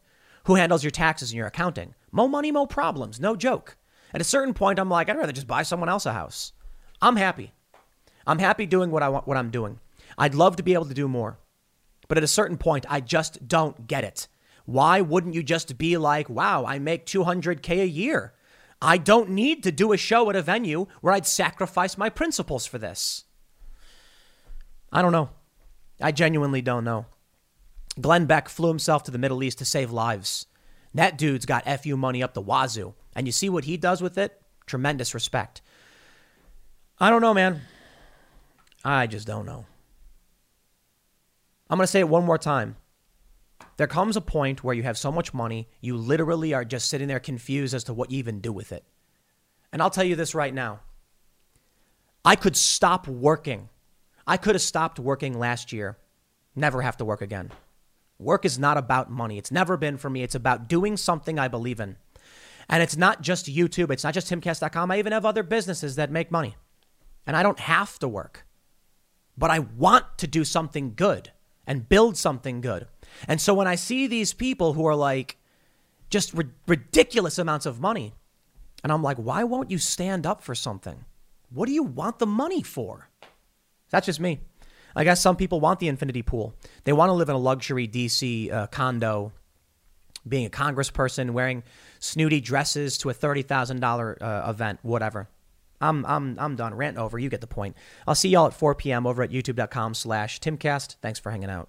Who handles your taxes and your accounting? Mo money, mo problems. No joke. At a certain point, I'm like, I'd rather just buy someone else a house. I'm happy. I'm happy doing what I want, what I'm doing. I'd love to be able to do more. But at a certain point, I just don't get it. Why wouldn't you just be like, wow, I make 200K a year? I don't need to do a show at a venue where I'd sacrifice my principles for this. I don't know. I genuinely don't know. Glenn Beck flew himself to the Middle East to save lives. That dude's got FU money up the wazoo. And you see what he does with it? Tremendous respect. I don't know, man. I just don't know. I'm going to say it one more time. There comes a point where you have so much money, you literally are just sitting there confused as to what you even do with it. And I'll tell you this right now I could stop working. I could have stopped working last year, never have to work again. Work is not about money. It's never been for me. It's about doing something I believe in. And it's not just YouTube, it's not just timcast.com. I even have other businesses that make money. And I don't have to work. But I want to do something good and build something good. And so when I see these people who are like just ri- ridiculous amounts of money, and I'm like, why won't you stand up for something? What do you want the money for? That's just me. I guess some people want the infinity pool. They want to live in a luxury DC uh, condo, being a congressperson, wearing snooty dresses to a $30,000 uh, event, whatever. I'm, I'm, I'm done. Rant over. You get the point. I'll see y'all at 4 p.m. over at youtube.com slash timcast. Thanks for hanging out.